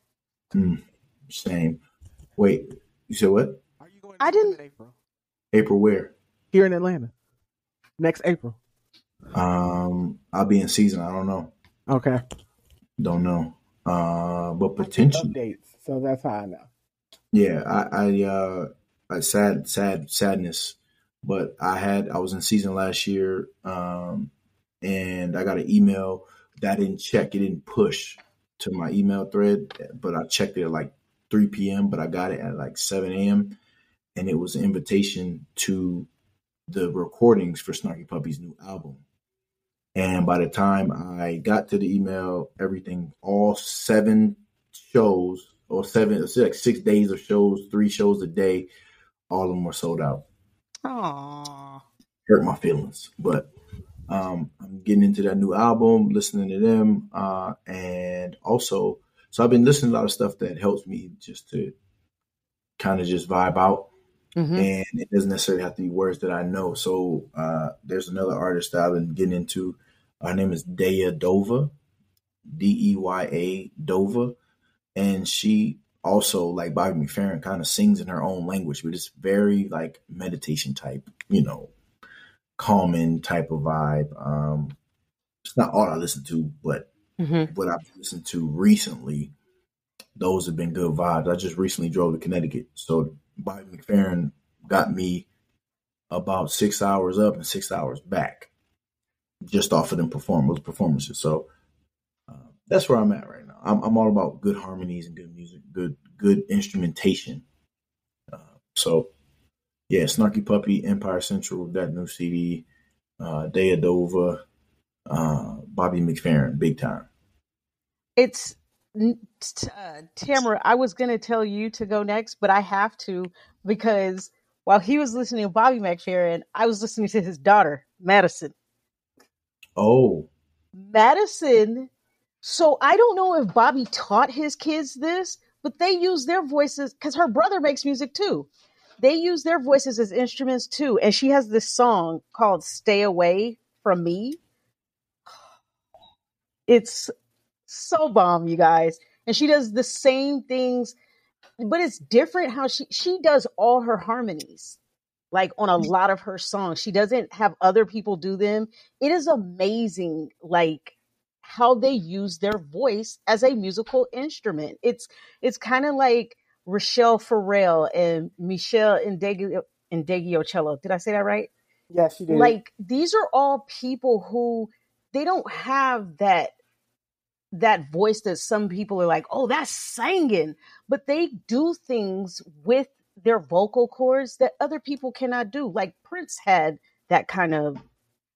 hmm, same. Wait, you said what? Are you going I didn't- in April? April where? Here in Atlanta. Next April. Um, I'll be in season. I don't know. Okay. Don't know. Uh, but I get potentially. updates, so that's how I know. Yeah, I, I, uh, I sad, sad, sadness. But I had, I was in season last year, um, and I got an email that I didn't check. It didn't push to my email thread, but I checked it at like 3 p.m. But I got it at like 7 a.m. and it was an invitation to the recordings for Snarky Puppy's new album. And by the time I got to the email, everything, all seven shows or seven, like six days of shows, three shows a day, all of them were sold out. Aww. Hurt my feelings, but um, I'm getting into that new album, listening to them, uh, and also, so I've been listening to a lot of stuff that helps me just to kind of just vibe out hmm and it doesn't necessarily have to be words that I know. So uh, there's another artist that I've been getting into. Her name is Deya Dova, D E Y A Dova, and she also like Bobby McFerrin kind of sings in her own language, but it's very like meditation type, you know, calming type of vibe. Um, it's not all I listen to, but hmm what I've listened to recently, those have been good vibes. I just recently drove to Connecticut, so Bobby McFerrin got me about six hours up and six hours back, just off of them perform performances. So uh, that's where I'm at right now. I'm, I'm all about good harmonies and good music, good good instrumentation. Uh, so yeah, Snarky Puppy, Empire Central, that new CD, uh, Deya Dova, uh, Bobby McFerrin, big time. It's uh, Tamara. I was going to tell you to go next, but I have to because while he was listening to Bobby McFerrin, I was listening to his daughter, Madison. Oh, Madison. So I don't know if Bobby taught his kids this, but they use their voices because her brother makes music too. They use their voices as instruments too. And she has this song called Stay Away from Me. It's so bomb, you guys. And she does the same things, but it's different how she she does all her harmonies. like on a mm-hmm. lot of her songs. She doesn't have other people do them. It is amazing, like how they use their voice as a musical instrument. It's it's kind of like Rachelle Ferrell and Meshell and Indegio Ndegeocello. Did I say that right? Yes, you did. Like these are all people who they don't have that that voice that some people are like, oh, that's singing, but they do things with their vocal cords that other people cannot do. Like Prince had that kind of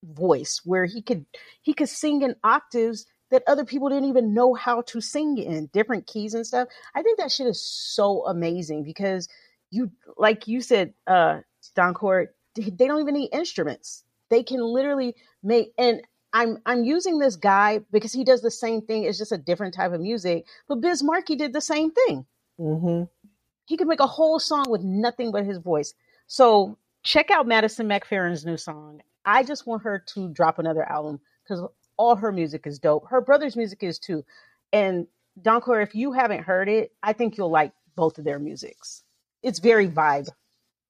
voice where he could he could sing in octaves that other people didn't even know how to sing in different keys and stuff. I think that shit is so amazing because you like you said, uh Donkor, they don't even need instruments. They can literally make and I'm I'm using this guy because he does the same thing. It's just a different type of music. But Biz Markie did the same thing. hmm He could make a whole song with nothing but his voice. So check out Madison McFerrin's new song. I just want her to drop another album because all her music is dope. Her brother's music is too. And Donkor, if you haven't heard it, I think you'll like both of their musics. It's very vibe,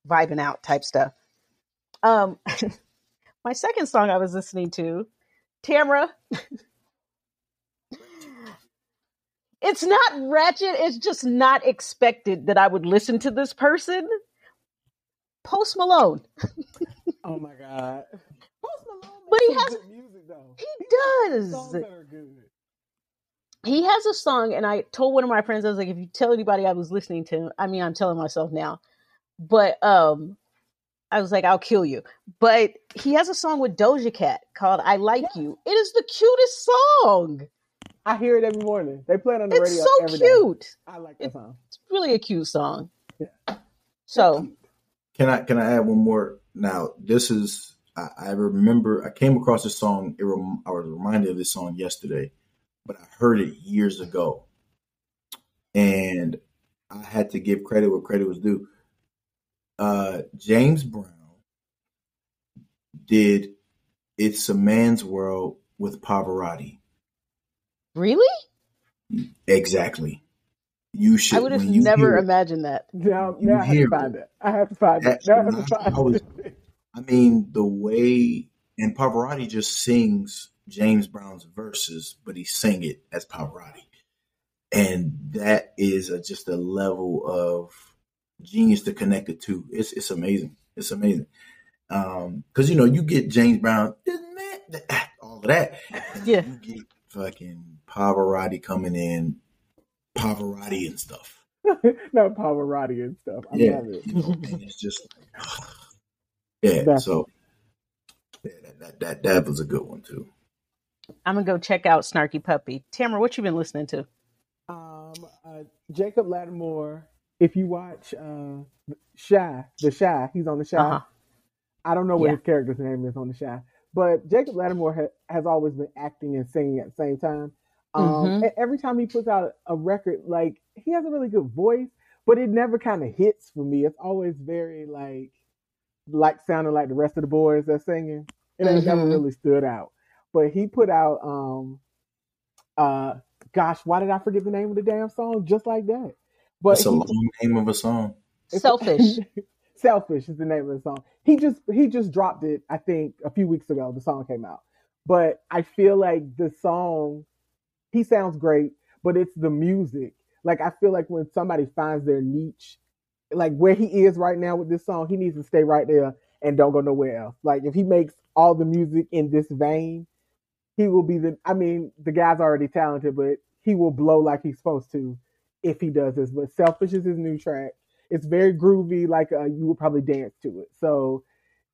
vibing out type stuff. Um, my second song I was listening to, Tamra. it's not ratchet. It's just not expected that I would listen to this person. Post Malone. Oh my god. Post Malone But he has- good music though. He has songs does. that are good. He has a song, and I told one of my friends, I was like, if you tell anybody I was listening to I mean, I'm telling myself now, but um, I was like, I'll kill you. But he has a song with Doja Cat called "I Like You." It is the cutest song. I hear it every morning. They play it on the It's radio It's so every day. cute. I like that It- song. It's really a cute song. Yeah. So Can I can I add one more? Now this is I, I remember I came across this song. It rem, I was reminded of this song yesterday, but I heard it years ago, and I had to give credit where credit was due. Uh, James Brown did "It's a Man's World" with Pavarotti. really, Exactly. You should. I would have never imagined that. Now, You now I have to find it. it. I have to find it. Now I have to find I was- it. I mean, the way and Pavarotti just sings James Brown's verses, but he sang it as Pavarotti, and that is a, just a level of genius to connect the two. It's it's amazing. It's amazing. Um, because you know you get James Brown, all of that, and Yeah. you get fucking Pavarotti coming in, Pavarotti and stuff. no Pavarotti and stuff. I yeah, love it. you know, and it's just like, yeah. That's- So yeah, that, that that that was a good one too. I'm gonna go check out Snarky Puppy. Tamara, what you been listening to? Um, uh, Jacob Latimore. If you watch uh, Chi, the Chi, he's on the Chi. Uh-huh. I don't know what Yeah. his character's name is on the Chi, but Jacob Latimore ha- has always been acting and singing at the same time. Um, Mhm. and every time he puts out a record, like he has a really good voice, but it never kind of hits for me. It's always very like, like sounding like the rest of the boys that's singing. It ain't never really stood out. But he put out, um, uh, gosh, why did I forget the name of the damn song? Just like that. But That's a he- long name of a song. Selfish. Selfish is the name of the song. He just he just dropped it, I think, a few weeks ago. The song came out. But I feel like the song, he sounds great, but it's the music. Like I feel like when somebody finds their niche, like where he is right now with this song, he needs to stay right there and don't go nowhere else. Like if he makes all the music in this vein, he will be the I mean, the guy's already talented, but he will blow like he's supposed to if he does this. But Selfish is his new track. It's very groovy, like uh, you would probably dance to it. So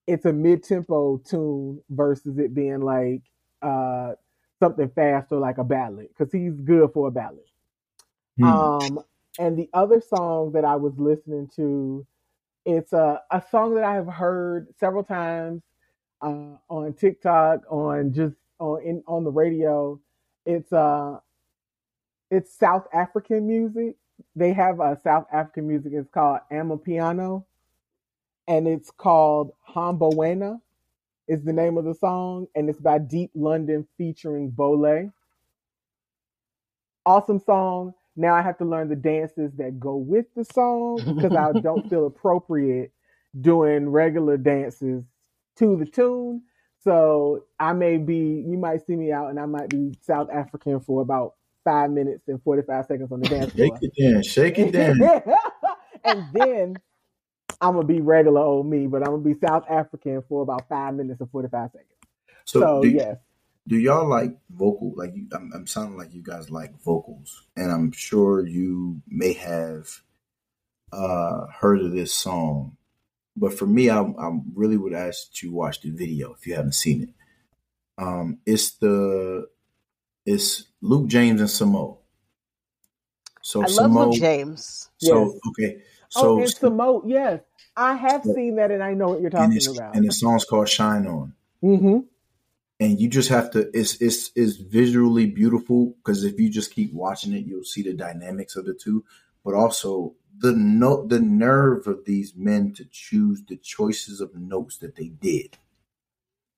it's a mid-tempo tune versus it being like uh, something fast or like a ballad because he's good for a ballad. Hmm. Um, and the other song that I was listening to, it's a a song that I have heard several times uh, on TikTok, on just on in on the radio. It's uh, it's South African music. They have a South African music. It's called Amapiano, and it's called Hamba Wena. Is the name of the song, and it's by Deep London featuring Boohle. Awesome song. Now I have to learn the dances that go with the song because I don't feel appropriate doing regular dances to the tune. So I may be, you might see me out, and I might be South African for about five minutes and forty five seconds on the dance floor. Shake it down, shake it down. and then I'm gonna be regular old me, but I'm gonna be South African for about five minutes and forty five seconds. So, So, do, yes, do y'all like vocal? Like you, I'm, I'm sounding like you guys like vocals, and I'm sure you may have uh heard of this song. But for me, I, I really would ask that you watch the video if you haven't seen it. Um, it's the it's Luke James and Samo. So I love Luke James. so Yes. okay, oh, so and Samo, yes, I have So- seen that, and I know what you're talking it's about. and the song's called "Shine On." Mm-hmm. and you just have to it's it's it's visually beautiful because if you just keep watching it you'll see the dynamics of the two but also the note the nerve of these men to choose the choices of notes that they did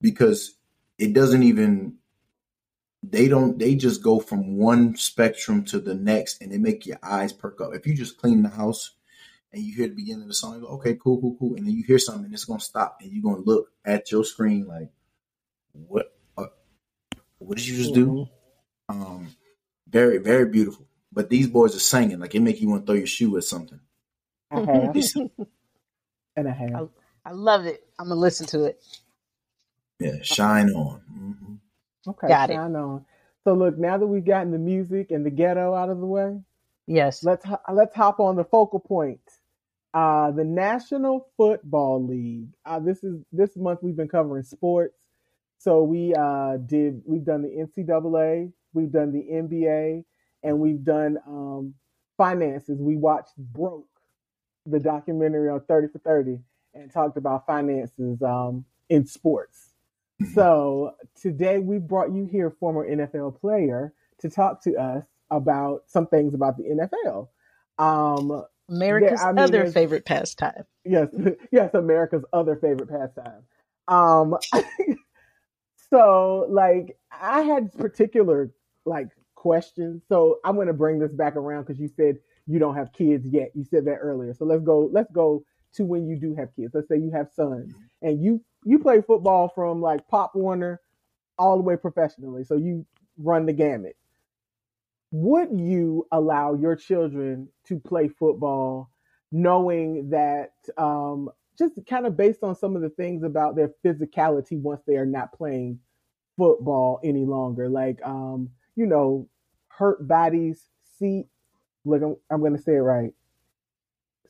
because it doesn't even they don't they just go from one spectrum to the next and they make your eyes perk up. If you just clean the house and you hear the beginning of the song you go okay cool cool cool and then you hear something and it's gonna stop and you're gonna look at your screen like what uh, what did you just do? Um very very beautiful. But these boys are singing like it make you want to throw your shoe at something. I have, and I have. I love it. I'm gonna listen to it. yeah shine on. Hmm Okay, Got it. on. So look, now that we've gotten the music and the ghetto out of the way, Yes. let's let's hop on the focal point. Uh, the National Football League. Uh, this is this month we've been covering sports. So we uh, did we've done the NCAA, we've done the NBA, and we've done um, finances. We watched Broke, the documentary on Thirty for Thirty, and talked about finances um, in sports. So today we brought you here, former NFL player, to talk to us about some things about the NFL. Um, America's I mean, other favorite pastime. yes, yes, America's other favorite pastime. Um, so like I had particular like questions. So I'm going to bring this back around because you said you don't have kids yet. You said that earlier. So let's go. Let's go to when you do have kids. Let's say you have sons and you you play football from like Pop Warner all the way professionally. So you run the gamut. Would you allow your children to play football knowing that um, just kind of based on some of the things about their physicality once they are not playing football any longer, like um, you know, hurt bodies. seat, look, I'm, I'm going to say it right.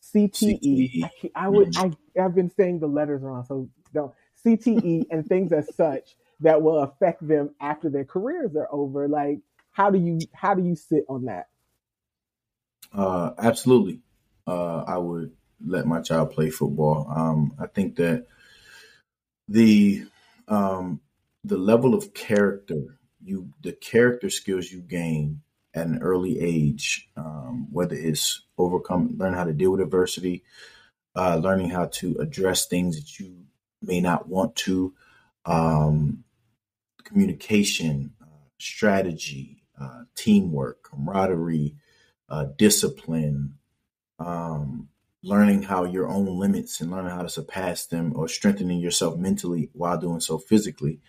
CTE. CTE. I, I would. I I've been saying the letters wrong, so don't CTE and things as such that will affect them after their careers are over. Like, how do you how do you sit on that? Uh, absolutely. Uh, I would let my child play football. Um, I think that the um, the level of character you the character skills you gain at an early age, um, whether it's overcome, learn how to deal with adversity, uh, learning how to address things that you may not want to, um, communication, uh, strategy, uh, teamwork, camaraderie, uh, discipline, um, learning how your own limits and learning how to surpass them or strengthening yourself mentally while doing so physically.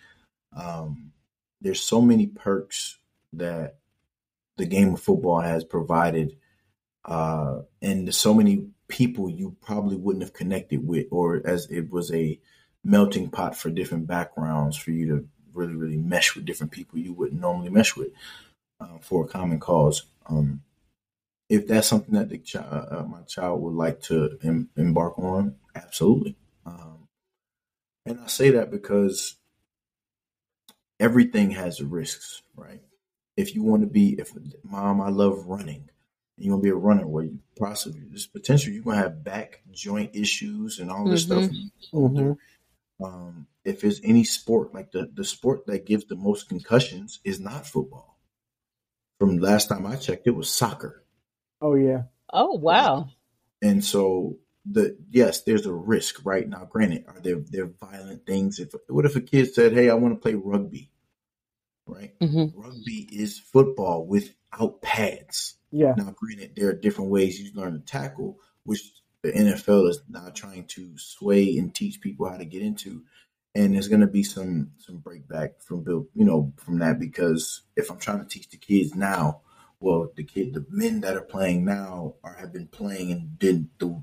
Um, there's so many perks that the game of football has provided, uh, and so many people you probably wouldn't have connected with, or as it was a melting pot for different backgrounds for you to really, really mesh with different people you wouldn't normally mesh with uh, for a common cause. Um, if that's something that the chi- uh, uh, my child would like to em- embark on, absolutely. Um, and I say that because everything has risks, right? If you want to be, if mom, I love running, and you want to be a runner, where you possibly there's potential you're gonna have back joint issues and all this stuff. when you get older. Um, if there's any sport like the the sport that gives the most concussions is not football. From last time I checked, it was soccer. Oh yeah, Oh wow. And so the yes, there's a risk right now. Granted, are there there violent things? If what if a kid said, "Hey, I want to play rugby," right? hmm Rugby is football without pads. yeah. Now, granted, there are different ways you learn to tackle, which the NFL is not trying to sway and teach people how to get into. And there's going to be some some breakback from Bill, you know, from that because if I'm trying to teach the kids now, well, the kid, the men that are playing now are have been playing and did the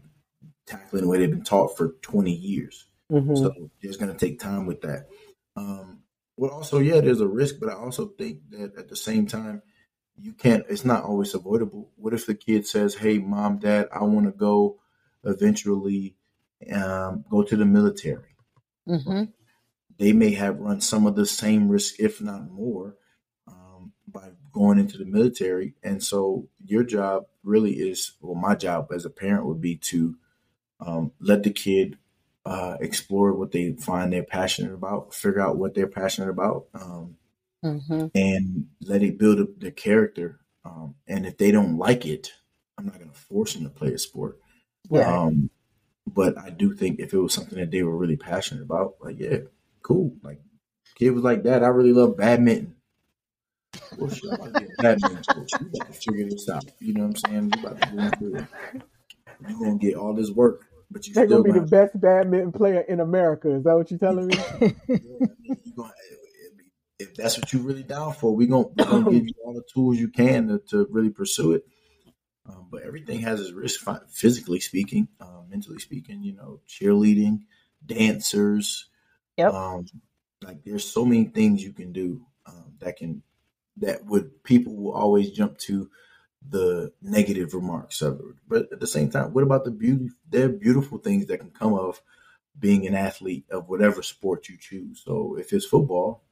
tackling the way they've been taught for 20 years. Mhm. So it's going to take time with that. Um, well, also, yeah, there's a risk, but I also think that at the same time, you can't. It's not always avoidable. What if the kid says, "Hey, mom, dad, I want to go eventually um, go to the military." Mm-hmm. They may have run some of the same risk, if not more, um, by going into the military. And so, your job really is, well, my job as a parent would be to um, let the kid uh, explore what they find they're passionate about, figure out what they're passionate about, um, hmm and let it build up their character. Um, and if they don't like it, I'm not going to force them to play a sport. Right. Um, but I do think if it was something that they were really passionate about, like, yeah, cool. Like, kid was like, Dad, I really love badminton. Well, shit, I'm about to get badminton coach. You got to figure this out. You know what I'm saying? You about to go into it. You're going to get all this work, but you They're gonna be going the best badminton player in America. Is that what you're telling me? yeah, you gonna, if that's what you're really down for, we're gonna, we're gonna give you all the tools you can to, to really pursue it. Um, but everything has its risk, physically speaking, um, mentally speaking. You know, cheerleading, dancers. Yep. Um, like there's so many things you can do um, that can that would people will always jump to the negative remarks of it. But at the same time, what about the beauty? There are beautiful things that can come of being an athlete of whatever sport you choose. So if it's football,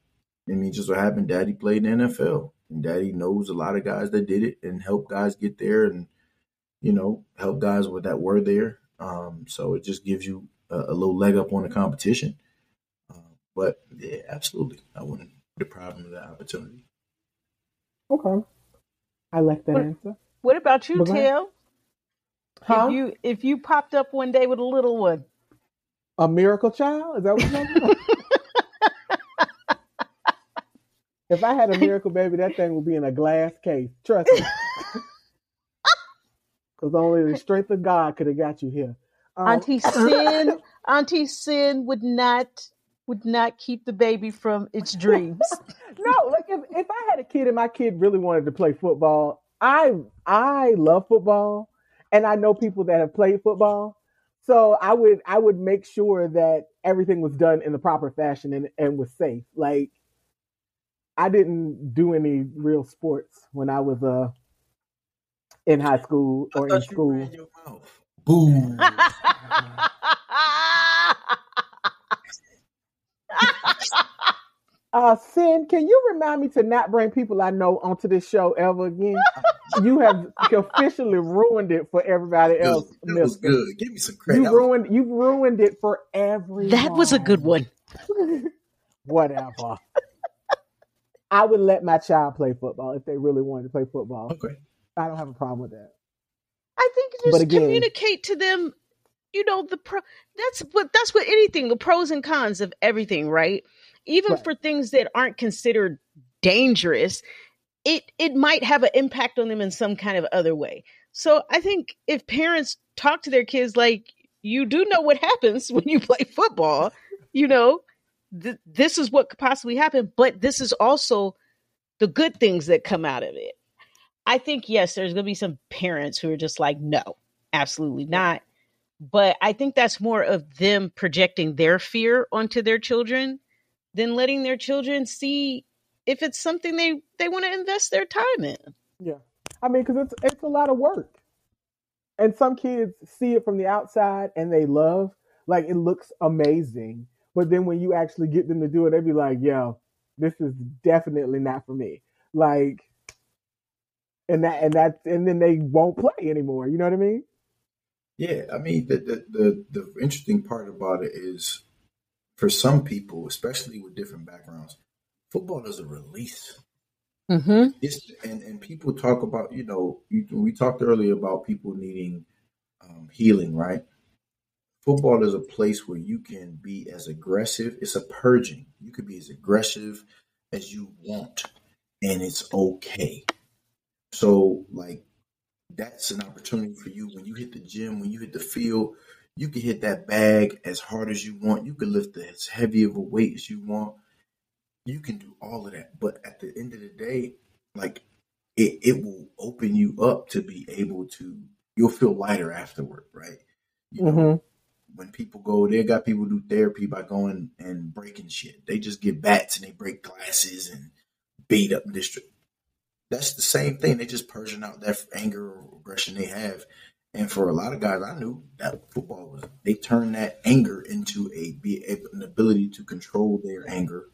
I mean, just what happened, Daddy played in the NFL, and Daddy knows a lot of guys that did it and help guys get there, and you know, help guys with that were there. Um, so it just gives you a, a little leg up on the competition. Uh, but yeah, absolutely, I wouldn't deprive him of that opportunity. Okay. I like that What- answer. What about you, But go ahead. Tail? Huh? If you if you popped up one day with a little one, A miracle child? Is that what you're talking about? if I had a miracle baby, that thing would be in a glass case. Trust me. Because only the strength of God could have got you here. Um, Auntie Sin, Auntie Sin would not would not keep the baby from its dreams. no, if, if I had a kid and my kid really wanted to play football, I I love football and I know people that have played football. So I would I would make sure that everything was done in the proper fashion and, and was safe. Like I didn't do any real sports when I was uh in high school or in school. your mouth. Boo. Uh Sin, can you remind me to not bring people I know onto this show ever again? you have officially ruined it for everybody else. That was good. Give me some credit. You That was- ruined you ruined it for everyone. that was a good one. Whatever. I would let my child play football if they really wanted to play football. okay. I don't have a problem with that. I think But just again- communicate to them, you know, the pro that's what that's what anything, the pros and cons of everything, right? Even Right. for things that aren't considered dangerous, it it might have an impact on them in some kind of other way. So I think if parents talk to their kids like you do know what happens when you play football, you know, th- this is what could possibly happen, but this is also the good things that come out of it. I think yes, there's going to be some parents who are just like, no, absolutely not. But I think that's more of them projecting their fear onto their children than letting their children see if it's something they they want to invest their time in. Yeah. I mean, because it's it's a lot of work, and some kids see it from the outside and they love, like it looks amazing. But then when you actually get them to do it, they be like, "Yo, this is definitely not for me." Like, and that and that and then they won't play anymore. You know what I mean? Yeah, I mean the, the the the interesting part about it is for some people, especially with different backgrounds, football is a release. Mm-hmm. It's and and people talk about you know you, we talked earlier about people needing um, healing, right? Football is a place where you can be as aggressive. It's a purging. You could be as aggressive as you want, and it's okay. So, like, that's an opportunity for you when you hit the gym, when you hit the field, you can hit that bag as hard as you want. You can lift as heavy of a weight as you want. You can do all of that. But at the end of the day, like it, it will open you up to be able to you'll feel lighter afterward, right? You know, Mhm. when people go, they got people do therapy by going and breaking shit. They just get bats and they break glasses and beat up district. That's the same thing. They just purging out that anger or aggression they have. And for a lot of guys, I knew that football was. They turned that anger into a be an ability to control their anger,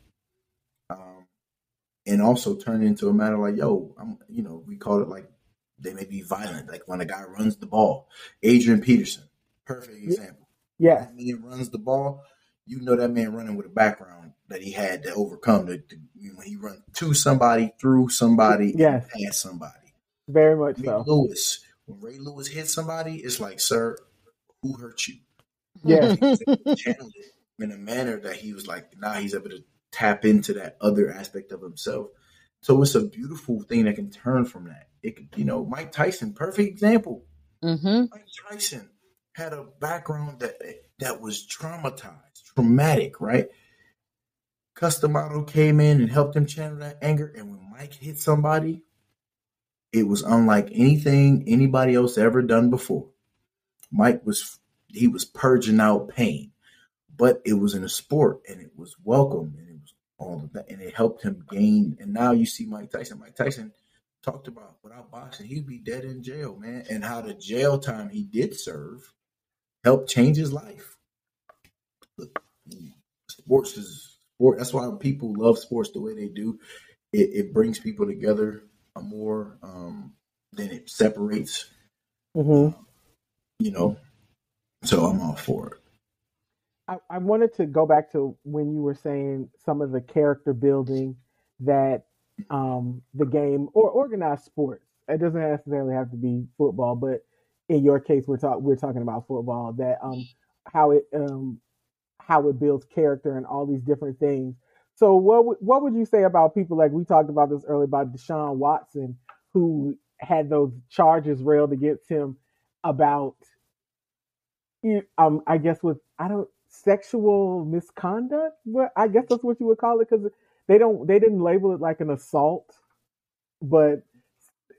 um, and also turn it into a matter like, yo, I'm. You know, we call it like they may be violent. Like when a guy runs the ball, Adrian Peterson, perfect example. Yeah. That man runs the ball. You know that man running with a background that he had to overcome. When he run to somebody, through somebody, Yes. and past somebody. Very much Ray so. Lewis, when Ray Lewis hits somebody, it's like, sir, who hurt you? Yeah. Channeled it in a manner that he was like, now he's able to tap into that other aspect of himself. So it's a beautiful thing that can turn from that. It could, you know, Mike Tyson, perfect example. hmm Mike Tyson had a background that that was traumatized, traumatic, right? Cus D'Amato came in and helped him channel that anger, and when Mike hit somebody, it was unlike anything anybody else ever done before. Mike was he was purging out pain, but it was in a sport, and it was welcome, and it was all of that, and it helped him gain. And now you see Mike Tyson. Mike Tyson talked about without boxing, he'd be dead in jail, man, and how the jail time he did serve helped change his life. Sports is sport. That's why people love sports the way they do. It, it brings people together more um, than it separates. hmm You know, so I'm all for it. I, I wanted to go back to when you were saying some of the character building that um, the game or organized sports. It doesn't necessarily have to be football, but in your case, we're talking we're talking about football. That um, how it um, how it builds character and all these different things. So what what would you say about people like we talked about this earlier about Deshaun Watson, who had those charges railed against him about um I guess with I don't sexual misconduct. But I guess that's what you would call it because they don't they didn't label it like an assault, but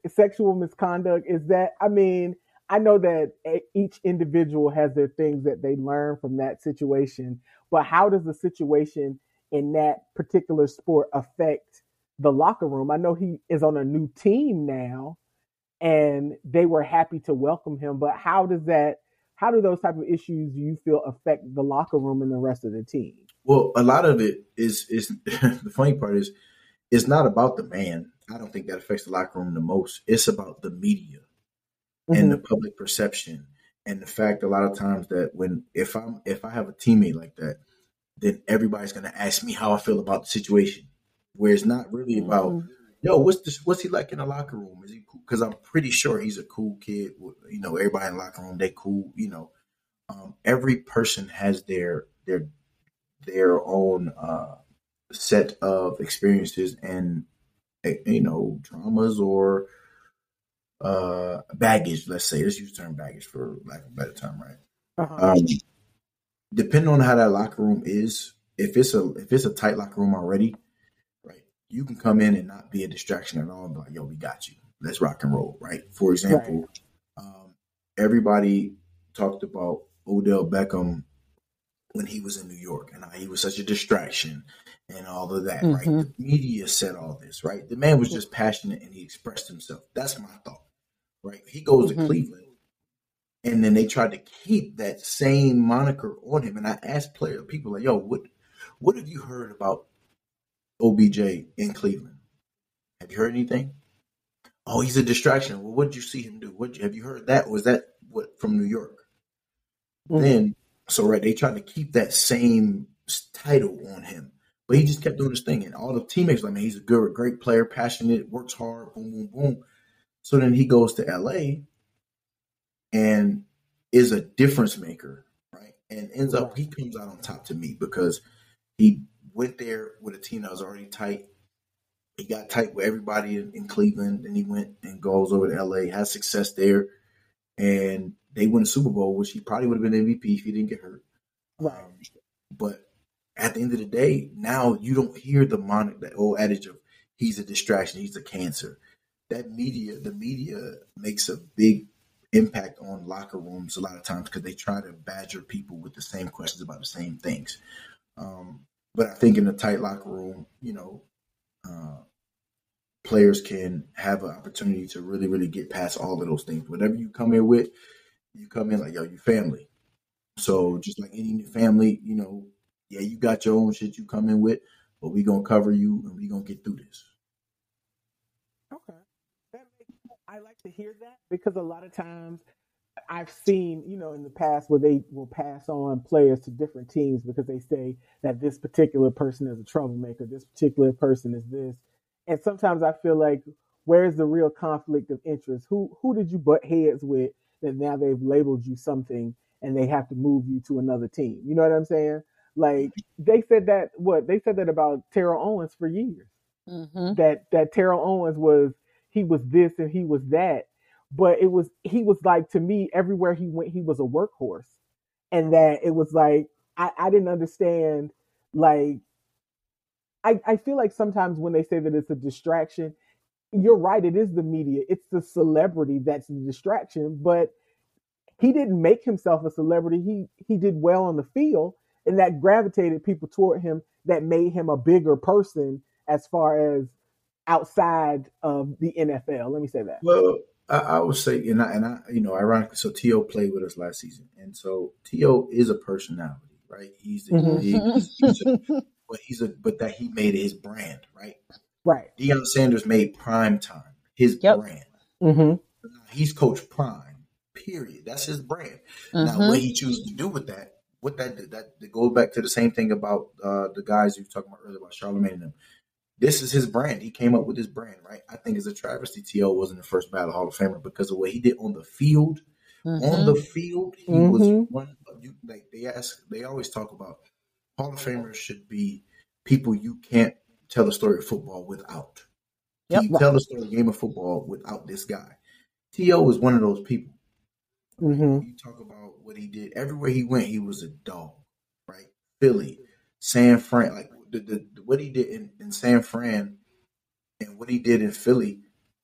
sexual misconduct is that. I mean, I know that each individual has their things that they learn from that situation, but how does the situation in that particular sport affect the locker room? I know he is on a new team now and they were happy to welcome him, but how does that how do those type of issues do you feel affect the locker room and the rest of the team? Well, a lot of it is is the funny part is it's not about the man. I don't think that affects the locker room the most. It's about the media and the mm-hmm. public perception and the fact a lot of times that when if I'm if I have a teammate like that, then everybody's gonna ask me how I feel about the situation. Where it's not really about Mhm. yo, what's this? What's he like in the locker room? Is he cool? Because I'm pretty sure he's a cool kid. You know, everybody in the locker room they cool. You know, um, every person has their their their own uh, set of experiences and eh, you know traumas or uh, baggage. Let's say let's use the term baggage for lack of a better term, right? Uh-huh. Um, depending on how that locker room is, if it's a if it's a tight locker room already, right, you can come in and not be a distraction at all. Like, yo, we got you. Let's rock and roll, right? For example, um, everybody talked about Odell Beckham when he was in New York and how he was such a distraction and all of that, right? Mhm. The media said all this, right? The man was just passionate and he expressed himself. That's my thought, right? He goes to Mhm. Cleveland and then they tried to keep that same moniker on him. And I asked player people like, "Yo, what what have you heard about OBJ in Cleveland? Have you heard anything? Oh, he's a distraction. Well, what did you see him do? What have you heard that? Was that what from New York? Mhm. Then, so right, they tried to keep that same title on him, but he just kept doing his thing. And all the teammates were like, man, he's a good, great player, passionate, works hard, boom, boom, boom. So then he goes to LA and is a difference maker, right? And ends up he comes out on top to me because he went there with a team that was already tight. he got tight with everybody in, in Cleveland, and he went and goes over to LA, has success there, and they win the Super Bowl, which he probably would have been MVP if he didn't get hurt. Right. Um, but at the end of the day, now you don't hear the mon- that old adage of he's a distraction, he's a cancer. That media, the media makes a big impact on locker rooms a lot of times because they try to badger people with the same questions about the same things. Um, but I think in a tight locker room, you know, uh, players can have an opportunity to really, really get past all of those things. Whatever you come in with, you come in like, yo, you family. So just like any new family, you know, yeah, you got your own shit you come in with, but we gonna cover you and we gonna get through this. Okay. That makes, I like to hear that because a lot of times I've seen, you know, in the past where they will pass on players to different teams because they say that this particular person is a troublemaker, this particular person is this. And sometimes I feel like where's the real conflict of interest? Who who did you butt heads with that now they've labeled you something and they have to move you to another team? You know what I'm saying? Like they said that what they said that about Terrell Owens for years. Mm-hmm. That that Terrell Owens was he was this and he was that, but it was he was like to me everywhere he went he was a workhorse, and that it was like I I didn't understand like I I feel like sometimes when they say that it's a distraction, you're right it is the media. It's the celebrity that's the distraction, but he didn't make himself a celebrity. He he did well on the field and that gravitated people toward him that made him a bigger person as far as outside of the NFL. Let me say that. Well, I, I would say, and I, and I, you know, ironically, so T.O. played with us last season, and so T.O. is a personality, right? He's, Mhm. he, he's, a, but he's a, but that he made his brand, right? Right. Deion Sanders made prime time his Yep. brand. Mm-hmm. He's Coach Prime, period. That's his brand. Now, Mhm. what he chooses to do with that, what that did, that, that goes back to the same thing about uh, the guys you were talking about earlier about Charlemagne and them. This is his brand. He came up with his brand, right? I think it's a travesty. T.O. wasn't the first ballot Hall of Famer because of what he did on the field. On Mhm. the field, he Mhm. was one. Of you, like they ask, they always talk about Hall of Famers should be people you can't tell the story of football without. Yep. Can you tell the story of the game of football without this guy? T.O. is one of those people. Mm-hmm. You talk about what he did. Everywhere he went, he was a dog, right? Philly, San Fran, like the, the, what he did in, in San Fran and what he did in Philly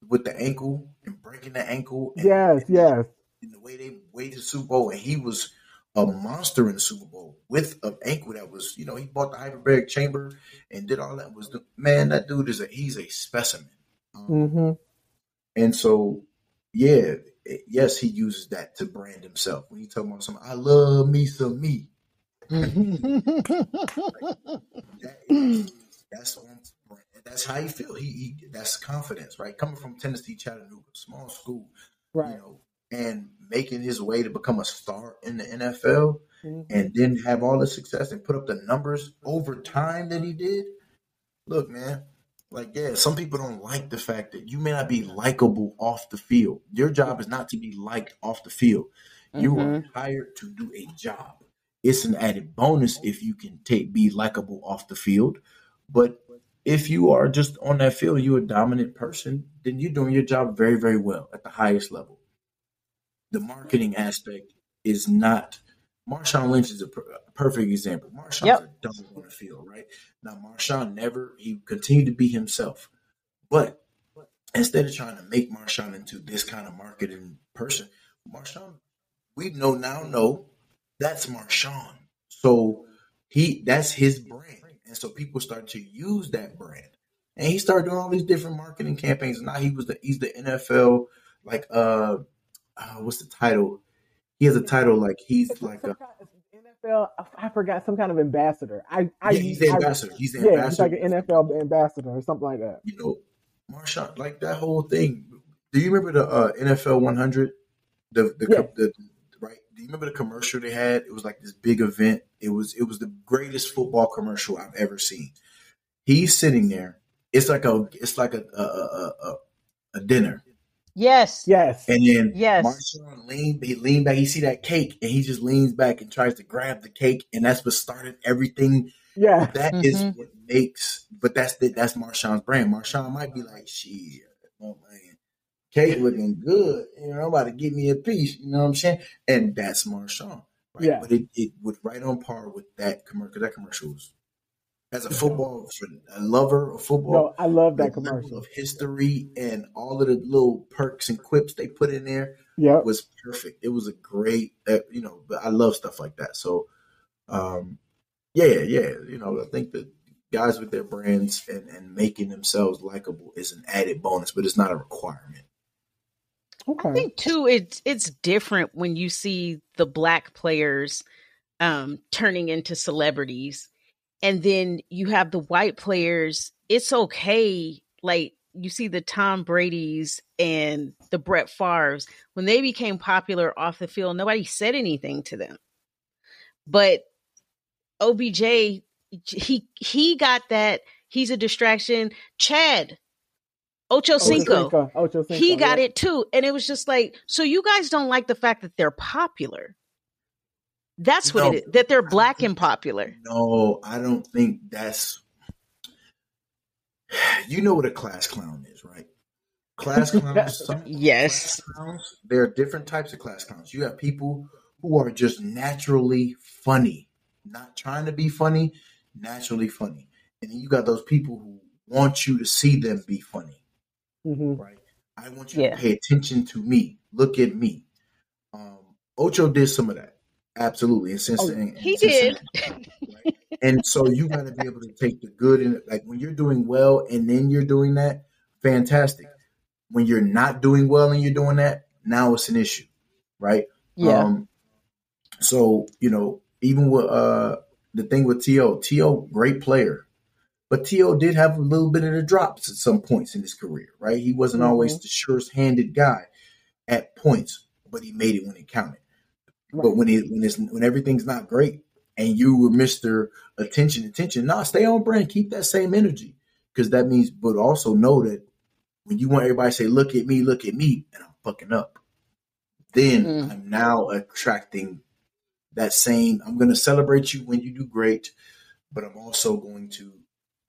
with the ankle and breaking the ankle. And, Yes, yes. And the way they waited the Super Bowl, and he was a monster in the Super Bowl with an ankle that was, you know, he bought the hyperbaric chamber and did all that. Was the man? That dude is a he's a specimen. Um, Mm-hmm. and so, yeah, yes, he uses that to brand himself. When he talking about something, I love me some me. That that's on. That's how he feel. He, he that's confidence, right? Coming from Tennessee, Chattanooga, small school, Right. you know, and making his way to become a star in the NFL, Mhm. and then have all the success and put up the numbers over time that he did. Look, man, like yeah, some people don't like the fact that you may not be likable off the field. Your job is not to be liked off the field. You are hired to do a job. It's an added bonus if you can take be likable off the field, but if you are just on that field, you're a dominant person, then you're doing your job very, very well at the highest level. The marketing aspect is not. Marshawn Lynch is a, per- a perfect example. Marshawn's Yep. a dog on the field, right? Now, Marshawn never, he continued to be himself. But instead of trying to make Marshawn into this kind of marketing person, Marshawn, we know now know that's Marshawn. So he that's his brand. And so people start to use that brand. And he started doing all these different marketing campaigns. And now he was the he's the NFL like uh, uh what's the title? He has a title like he's It's like a NFL. I forgot some kind of ambassador. I, I yeah, he's the I- ambassador. He's the yeah, he's ambassador. like an NFL ambassador or something like that. you know, Marshawn, like that whole thing. Do you remember the uh, NFL 100? The the, Yeah. the? Do you remember the commercial they had? It was like this big event. It was it was the greatest football commercial I've ever seen. He's sitting there. It's like a it's like a a a, a, a dinner, yes. Yes. and then Yes. Marshawn lean he lean back. He see that cake, and he just leans back and tries to grab the cake, and that's what started everything Yeah. that is Mhm. what makes, but that's the, that's Marshawn's brand. Marshawn might be like, shit, oh man, cake looking good. You know, I'm about to give me a piece. You know what I'm saying? And that's Marshawn. Right? Yeah. But it, it was right on par with that commercial. That commercial was, as a football, a lover of football, No, I love that commercial. of history and all of the little perks and quips they put in there Yep. was perfect. It was a great, uh, you know, but I love stuff like that. So, um, yeah, yeah, you know, I think that guys with their brands and, and making themselves likable is an added bonus, but it's not a requirement. I think too it's it's different when you see the black players um turning into celebrities and then you have the white players it's okay like you see the Tom Brady's and the Brett Favre's when they became popular off the field nobody said anything to them. But OBJ he he got that he's a distraction. Chad Ocho Cinco Cinco. Ocho Cinco. he got yeah. it too and it was just like so you guys don't like the fact that they're popular that's what No. it is that they're black and popular No, I don't think that's. You know what a class clown is, right? Class clowns. some yes class clowns, there are different types of class clowns. You have people who are just naturally funny, not trying to be funny, naturally funny. And then you got those people who want you to see them be funny, Mhm. right? I want you Yeah. to pay attention to me. Look at me. Um, Ocho did some of that, absolutely. And since Oh, and- and he did right? And so you got to be able to take the good and. Like when you're doing well and then you're doing that, fantastic. When you're not doing well and you're doing that, now it's an issue, right? yeah Um, so you know, even with uh the thing with To, To great player, but To did have a little bit of the drops at some points in his career, right? He wasn't always the surest handed guy at points, but he made it when it counted. But when it when it's when everything's not great and you were Mister Attention, attention, nah, stay on brand, keep that same energy because that means. But also know that when you want everybody to say, "Look at me, look at me," and I'm fucking up, then Mm. I'm now attracting that same. I'm going to celebrate you when you do great, but I'm also going to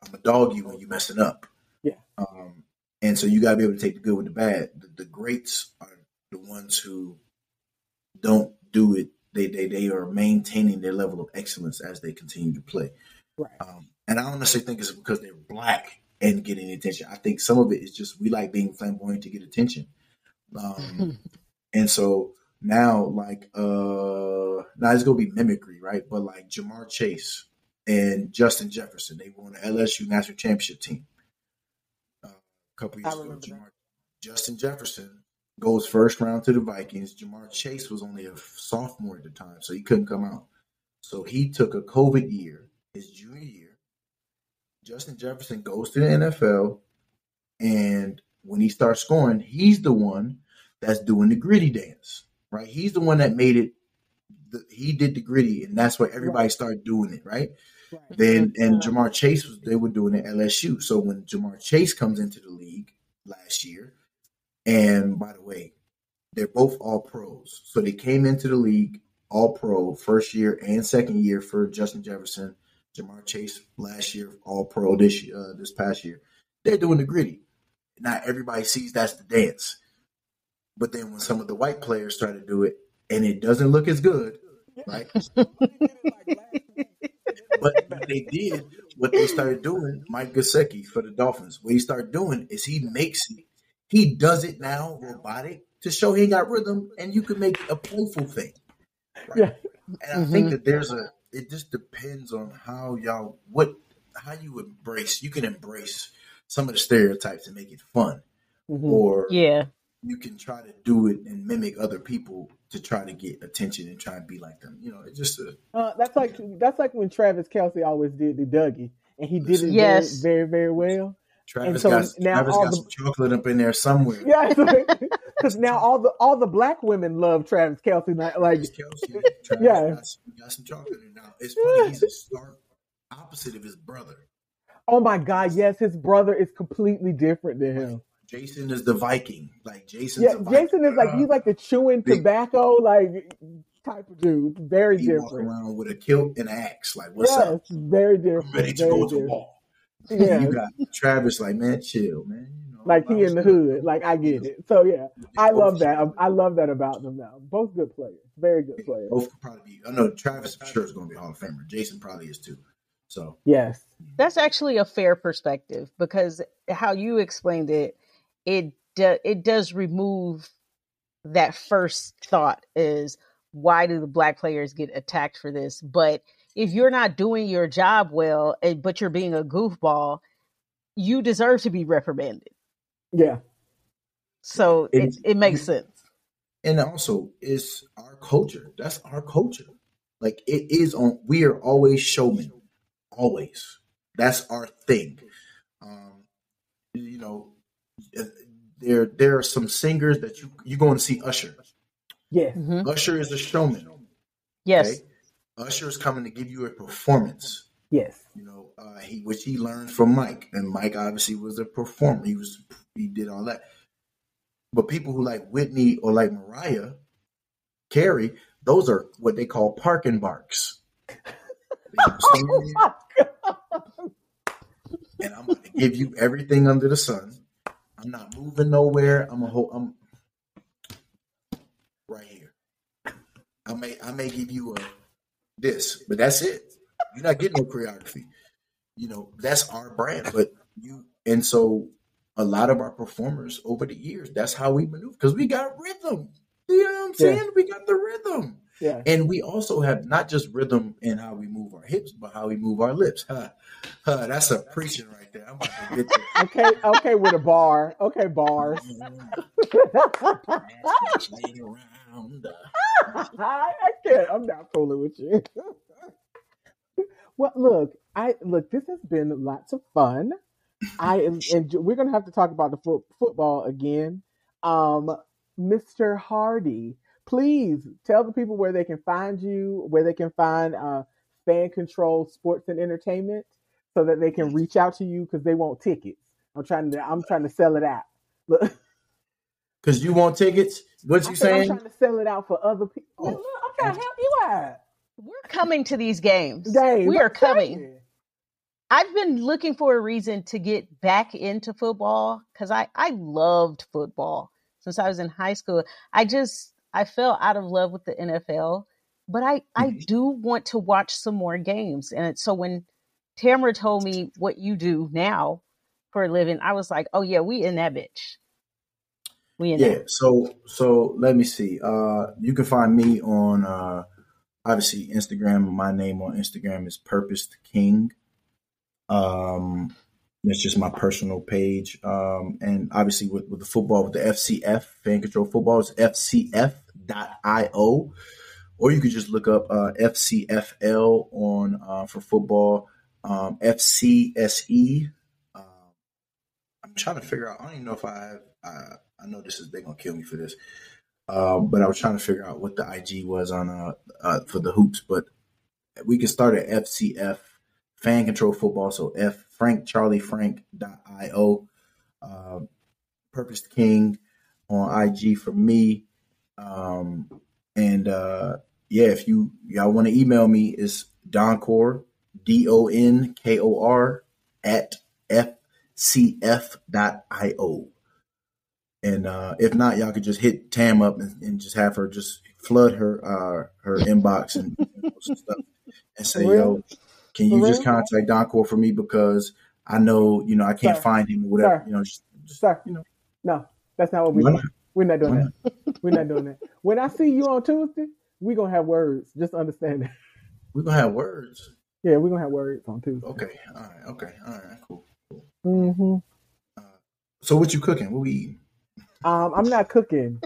I'm a dog you when you messing up. Yeah. Um, and so you got to be able to take the good with the bad. The, the greats are the ones who don't do it. They, they they are maintaining their level of excellence as they continue to play. Right. Um, and I don't necessarily think it's because they're black and getting attention. I think some of it is just we like being flamboyant to get attention. Um, and so now, like, uh, now it's gonna be mimicry, right? But like Ja'Marr Chase and Justin Jefferson, they won the LSU national championship team uh, a couple years ago. Ja'Marr, Justin Jefferson goes first round to the Vikings. Ja'Marr Chase was only a sophomore at the time, so he couldn't come out. So he took a COVID year, his junior year. Justin Jefferson goes to the NFL, and when he starts scoring, he's the one that's doing the Griddy dance, right? He's the one that made it. The, he did the Griddy, and that's why everybody started doing it, right? Right. Then and Ja'Marr Chase was they were doing it at LSU. So when Ja'Marr Chase comes into the league last year, and by the way, they're both all pros. So they came into the league all pro first year and second year for Justin Jefferson, Ja'Marr Chase last year all pro this year, uh, this past year. They're doing the Griddy. Not everybody sees that's the dance. But then when some of the white players try to do it and it doesn't look as good, right? They did, what they started doing, Mike Gesicki for the Dolphins, what he started doing is he makes it, he does it now robotic to show he got rhythm, and you can make a playful thing. Right? Yeah. And I think that there's a, it just depends on how y'all, what, how you embrace, you can embrace some of the stereotypes and make it fun, Mhm. or yeah you can try to do it and mimic other people to try to get attention and try and be like them. You know, it's just a, Uh, that's like that's like when Travis Kelce always did the Dougie, and he did it Yes. very, very, very well. Travis so got, now Travis got the- some chocolate up in there somewhere. Yeah, because now all the all the black women love Travis Kelce. Like, like Travis Kelce, Travis Yeah. got, some, got some chocolate in there. Now it's funny. He's a stark opposite of his brother. oh my God, yes, his brother is completely different than him. Jason is the Viking. Like Jason's Yeah, a Viking. Jason is like he's like the chewing Big- tobacco like type of dude. Very he walk different. around with a kilt and an axe. Like what's yes, up? very I'm different. ready to very go to war. Yeah. You got Travis like, man, chill, man. You know, like he in the hood. Like I get it. So yeah, I love that. I love that about them now. Both good players. Very good players. Both could probably be. I know Travis for sure is going to be a Hall of Famer. Jason probably is too. So Yes. That's actually a fair perspective because how you explained it, it do, it does remove that first thought is why do the black players get attacked for this? But if you're not doing your job well, but you're being a goofball, you deserve to be reprimanded. Yeah. So it, It's- it makes sense. and also it's our culture. That's our culture. Like it is on. We are always showmen. Always. That's our thing. Um, you know, there there are some singers that you you're going to see Usher. Yes. Mhm. Usher is a showman. Yes. Okay? Usher is coming to give you a performance. Yes. You know, uh, he which he learned from Mike, and Mike obviously was a performer. He was he did all that. But people who like Whitney or like Mariah Carey, those are what they call parking barks. They stand there, and I'm going to give you everything under the sun. I'm not moving nowhere. I'm a whole. I'm right here. I may I may give you a this, but that's it. You're not getting no choreography. You know, that's our brand. But you and so a lot of our performers over the years, that's how we maneuver because we got rhythm. You know what I'm Yeah. saying? We got the rhythm. Yeah. And we also have not just rhythm in how we move our hips, but how we move our lips. Huh. Huh, that's a preaching right there. I'm about to get Okay. Okay. With a bar. Okay. Bars. I, I can't. I'm not fooling with you. well, look, I look. This has been lots of fun. I am, and we're gonna have to talk about the fo- football again. Um, Mr. Hardie, please tell the people where they can find you, where they can find uh, fan control sports and entertainment, so that they can reach out to you because they want tickets. I'm trying to. I'm trying to sell it out. Look. Because you want tickets? What I you saying? I'm trying to sell it out for other people. Oh. Look, I'm trying to help you out. We're coming to these games. Games, we are coming. saying. I've been looking for a reason to get back into football because I, I loved football since I was in high school. I just I fell out of love with the NFL, but I, I Mhm. do want to watch some more games. And so when Tamara told me what you do now for a living, I was like, oh yeah, we in that bitch. We in Yeah. that. So so let me see. Uh, you can find me on uh, obviously Instagram. My name on Instagram is Purpose King. Um, that's just my personal page. Um, and obviously with, with the football, with the FCF fan control football, it's FCF.io. Or you could just look up uh, FCFL on uh, for football, um, FCSE. Um, I'm trying to figure out. I don't even know if I have. Uh, I know this is they're gonna kill me for this, um, but I was trying to figure out what the IG was on uh, uh for the hoops. But we can start at FCF Fan Control Football. So F Frank Charlie Frank io. Um, Purpose King on IG for me. Um, and uh, yeah, if you y'all want to email me, it's Donkor D O N K O R at fcf.io. And uh, if not, y'all could just hit Tam up and, and just have her just flood her uh, her inbox and, and stuff and say, "Yo, can you just contact Donkor for me because I know you know I can't Sir. find him or whatever. Sir. You know, just, just Sir. you know, No, that's not what Why doing. We're not doing that. We're not doing that. When I see you on Tuesday, we're gonna have words. Just understand that. we're gonna have words. Yeah, we're gonna have words on Tuesday. Okay, all right, okay, all right, cool. hmm So what you cooking? What we eating? Um, I'm not cooking.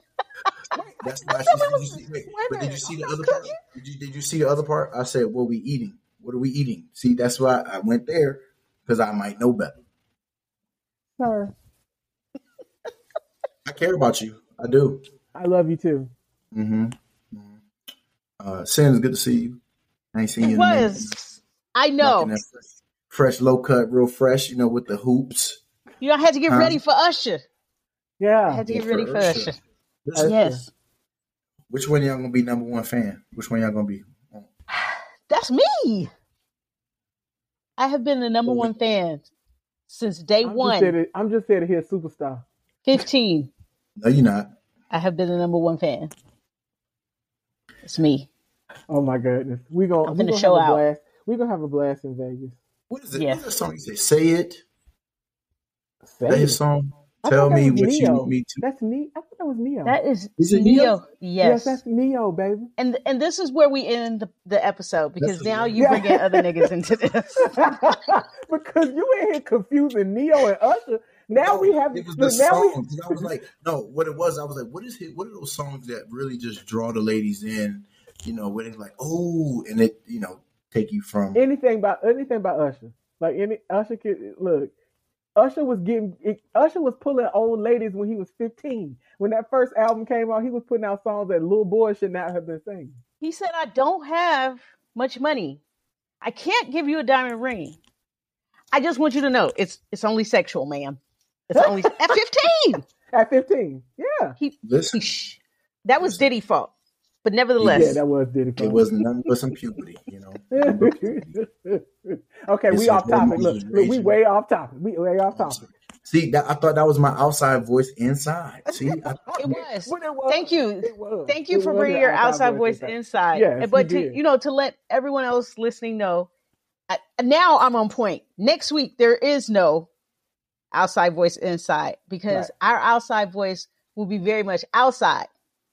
That's why. Tell me She, what- did you see, wait, wait but did you see the other part? Did you, did you see the other part? I said, "What we eating? What are we eating?" See, that's why I went there because I might know better. Sir, I care about you. I do. I love you too. Mm-hmm. Uh, Sam, it's good to see you. I ain't seen you It in a minute. was. I know. Fresh, fresh, low cut, real fresh. You know, with the hoops. You know, I had to get Huh? ready for Usher. Yeah, I Yeah. had to Yeah, get ready for for Usher. Usher. Listen, Yes. Which one y'all gonna be number one fan? Which one y'all gonna be? That's me. I have been the number one fan since day I'm one. Just to, I'm just here to hear superstar. 15. No, you're not. I have been the number one fan. It's me. Oh my goodness, we gonna I'm we gonna show a out. blast. We gonna have a blast in Vegas. What is it? Yeah. What's that song you say? Say it. Is that Vegas. his song? Tell me was what you want me to. That's me. I thought that was Ne-Yo. That is, Is it Ne-Yo. Ne-Yo? yes. Yes. that's Ne-Yo, baby. and and this is where we end the, the episode because That's now you Yeah. bringing other niggas into this. because you in here confusing Ne-Yo and Usher. Now No, we have it was the now we- I was like, no, what it was, I was like, what is it? What are those songs that really just draw the ladies in? You know, where they're like, oh, and it, you know, take you from. anything by anything by Usher. Like any Usher could look. Usher was getting it, Usher was pulling old ladies when he was 15. When that first album came out, he was putting out songs that little boys should not have been singing. he said, "I don't have much money. I can't give you a diamond ring. I just want you to know it's it's only sexual, ma'am. It's only at 15. At 15. Yeah. He, Listen, he that was Diddy fault, but nevertheless, Yeah, that was Diddy. it was nothing but some puberty, you know. okay, It's we off topic. Look, look, we way off topic. We way off topic. See, that, I thought that was my outside voice inside. See, I, it was. But it was. Thank you. Was. Thank you It for bringing your outside voice inside. inside. Yes, And- but you to did. you know to let everyone else listening know, I, now I'm on point. Next week there is no outside voice inside because our outside voice will be very much outside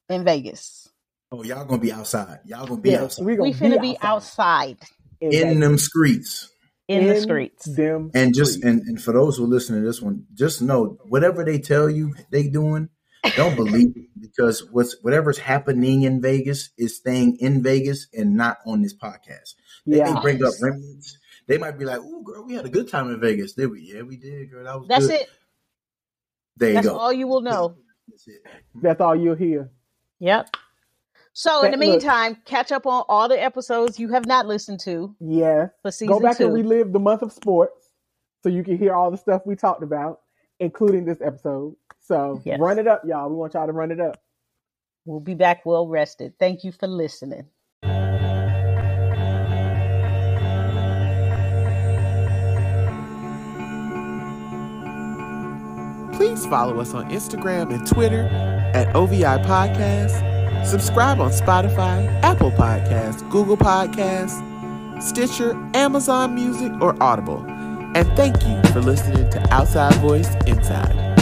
in Vegas. oh, y'all gonna be outside. Y'all gonna be Yeah, outside we gonna We finna be outside in, in them streets. in, the streets. Them And just streets. and, and for those who listen to this one, just know whatever they tell you they doing, don't believe it because what's whatever's happening in Vegas is staying in Vegas and not on this podcast. They yeah. may bring up remnants. They might be like, "Oh, girl, we had a good time in Vegas." Did we? Yeah, we did, girl. That was That's good. it. There you That's go. all you will know. That's it. That's all you'll hear. Yep. So in the But look- meantime, catch up on all the episodes you have not listened to Yeah. for season Go back two. and relive the month of sports so you can hear all the stuff we talked about, including this episode. So Yes. run it up, y'all. We want y'all to run it up. We'll be back well rested. Thank you for listening. Please follow us on Instagram and Twitter at OVI Podcast. Subscribe on Spotify, Apple Podcasts, Google Podcasts, Stitcher, Amazon Music, or Audible. And thank you for listening to Outside Voice Inside.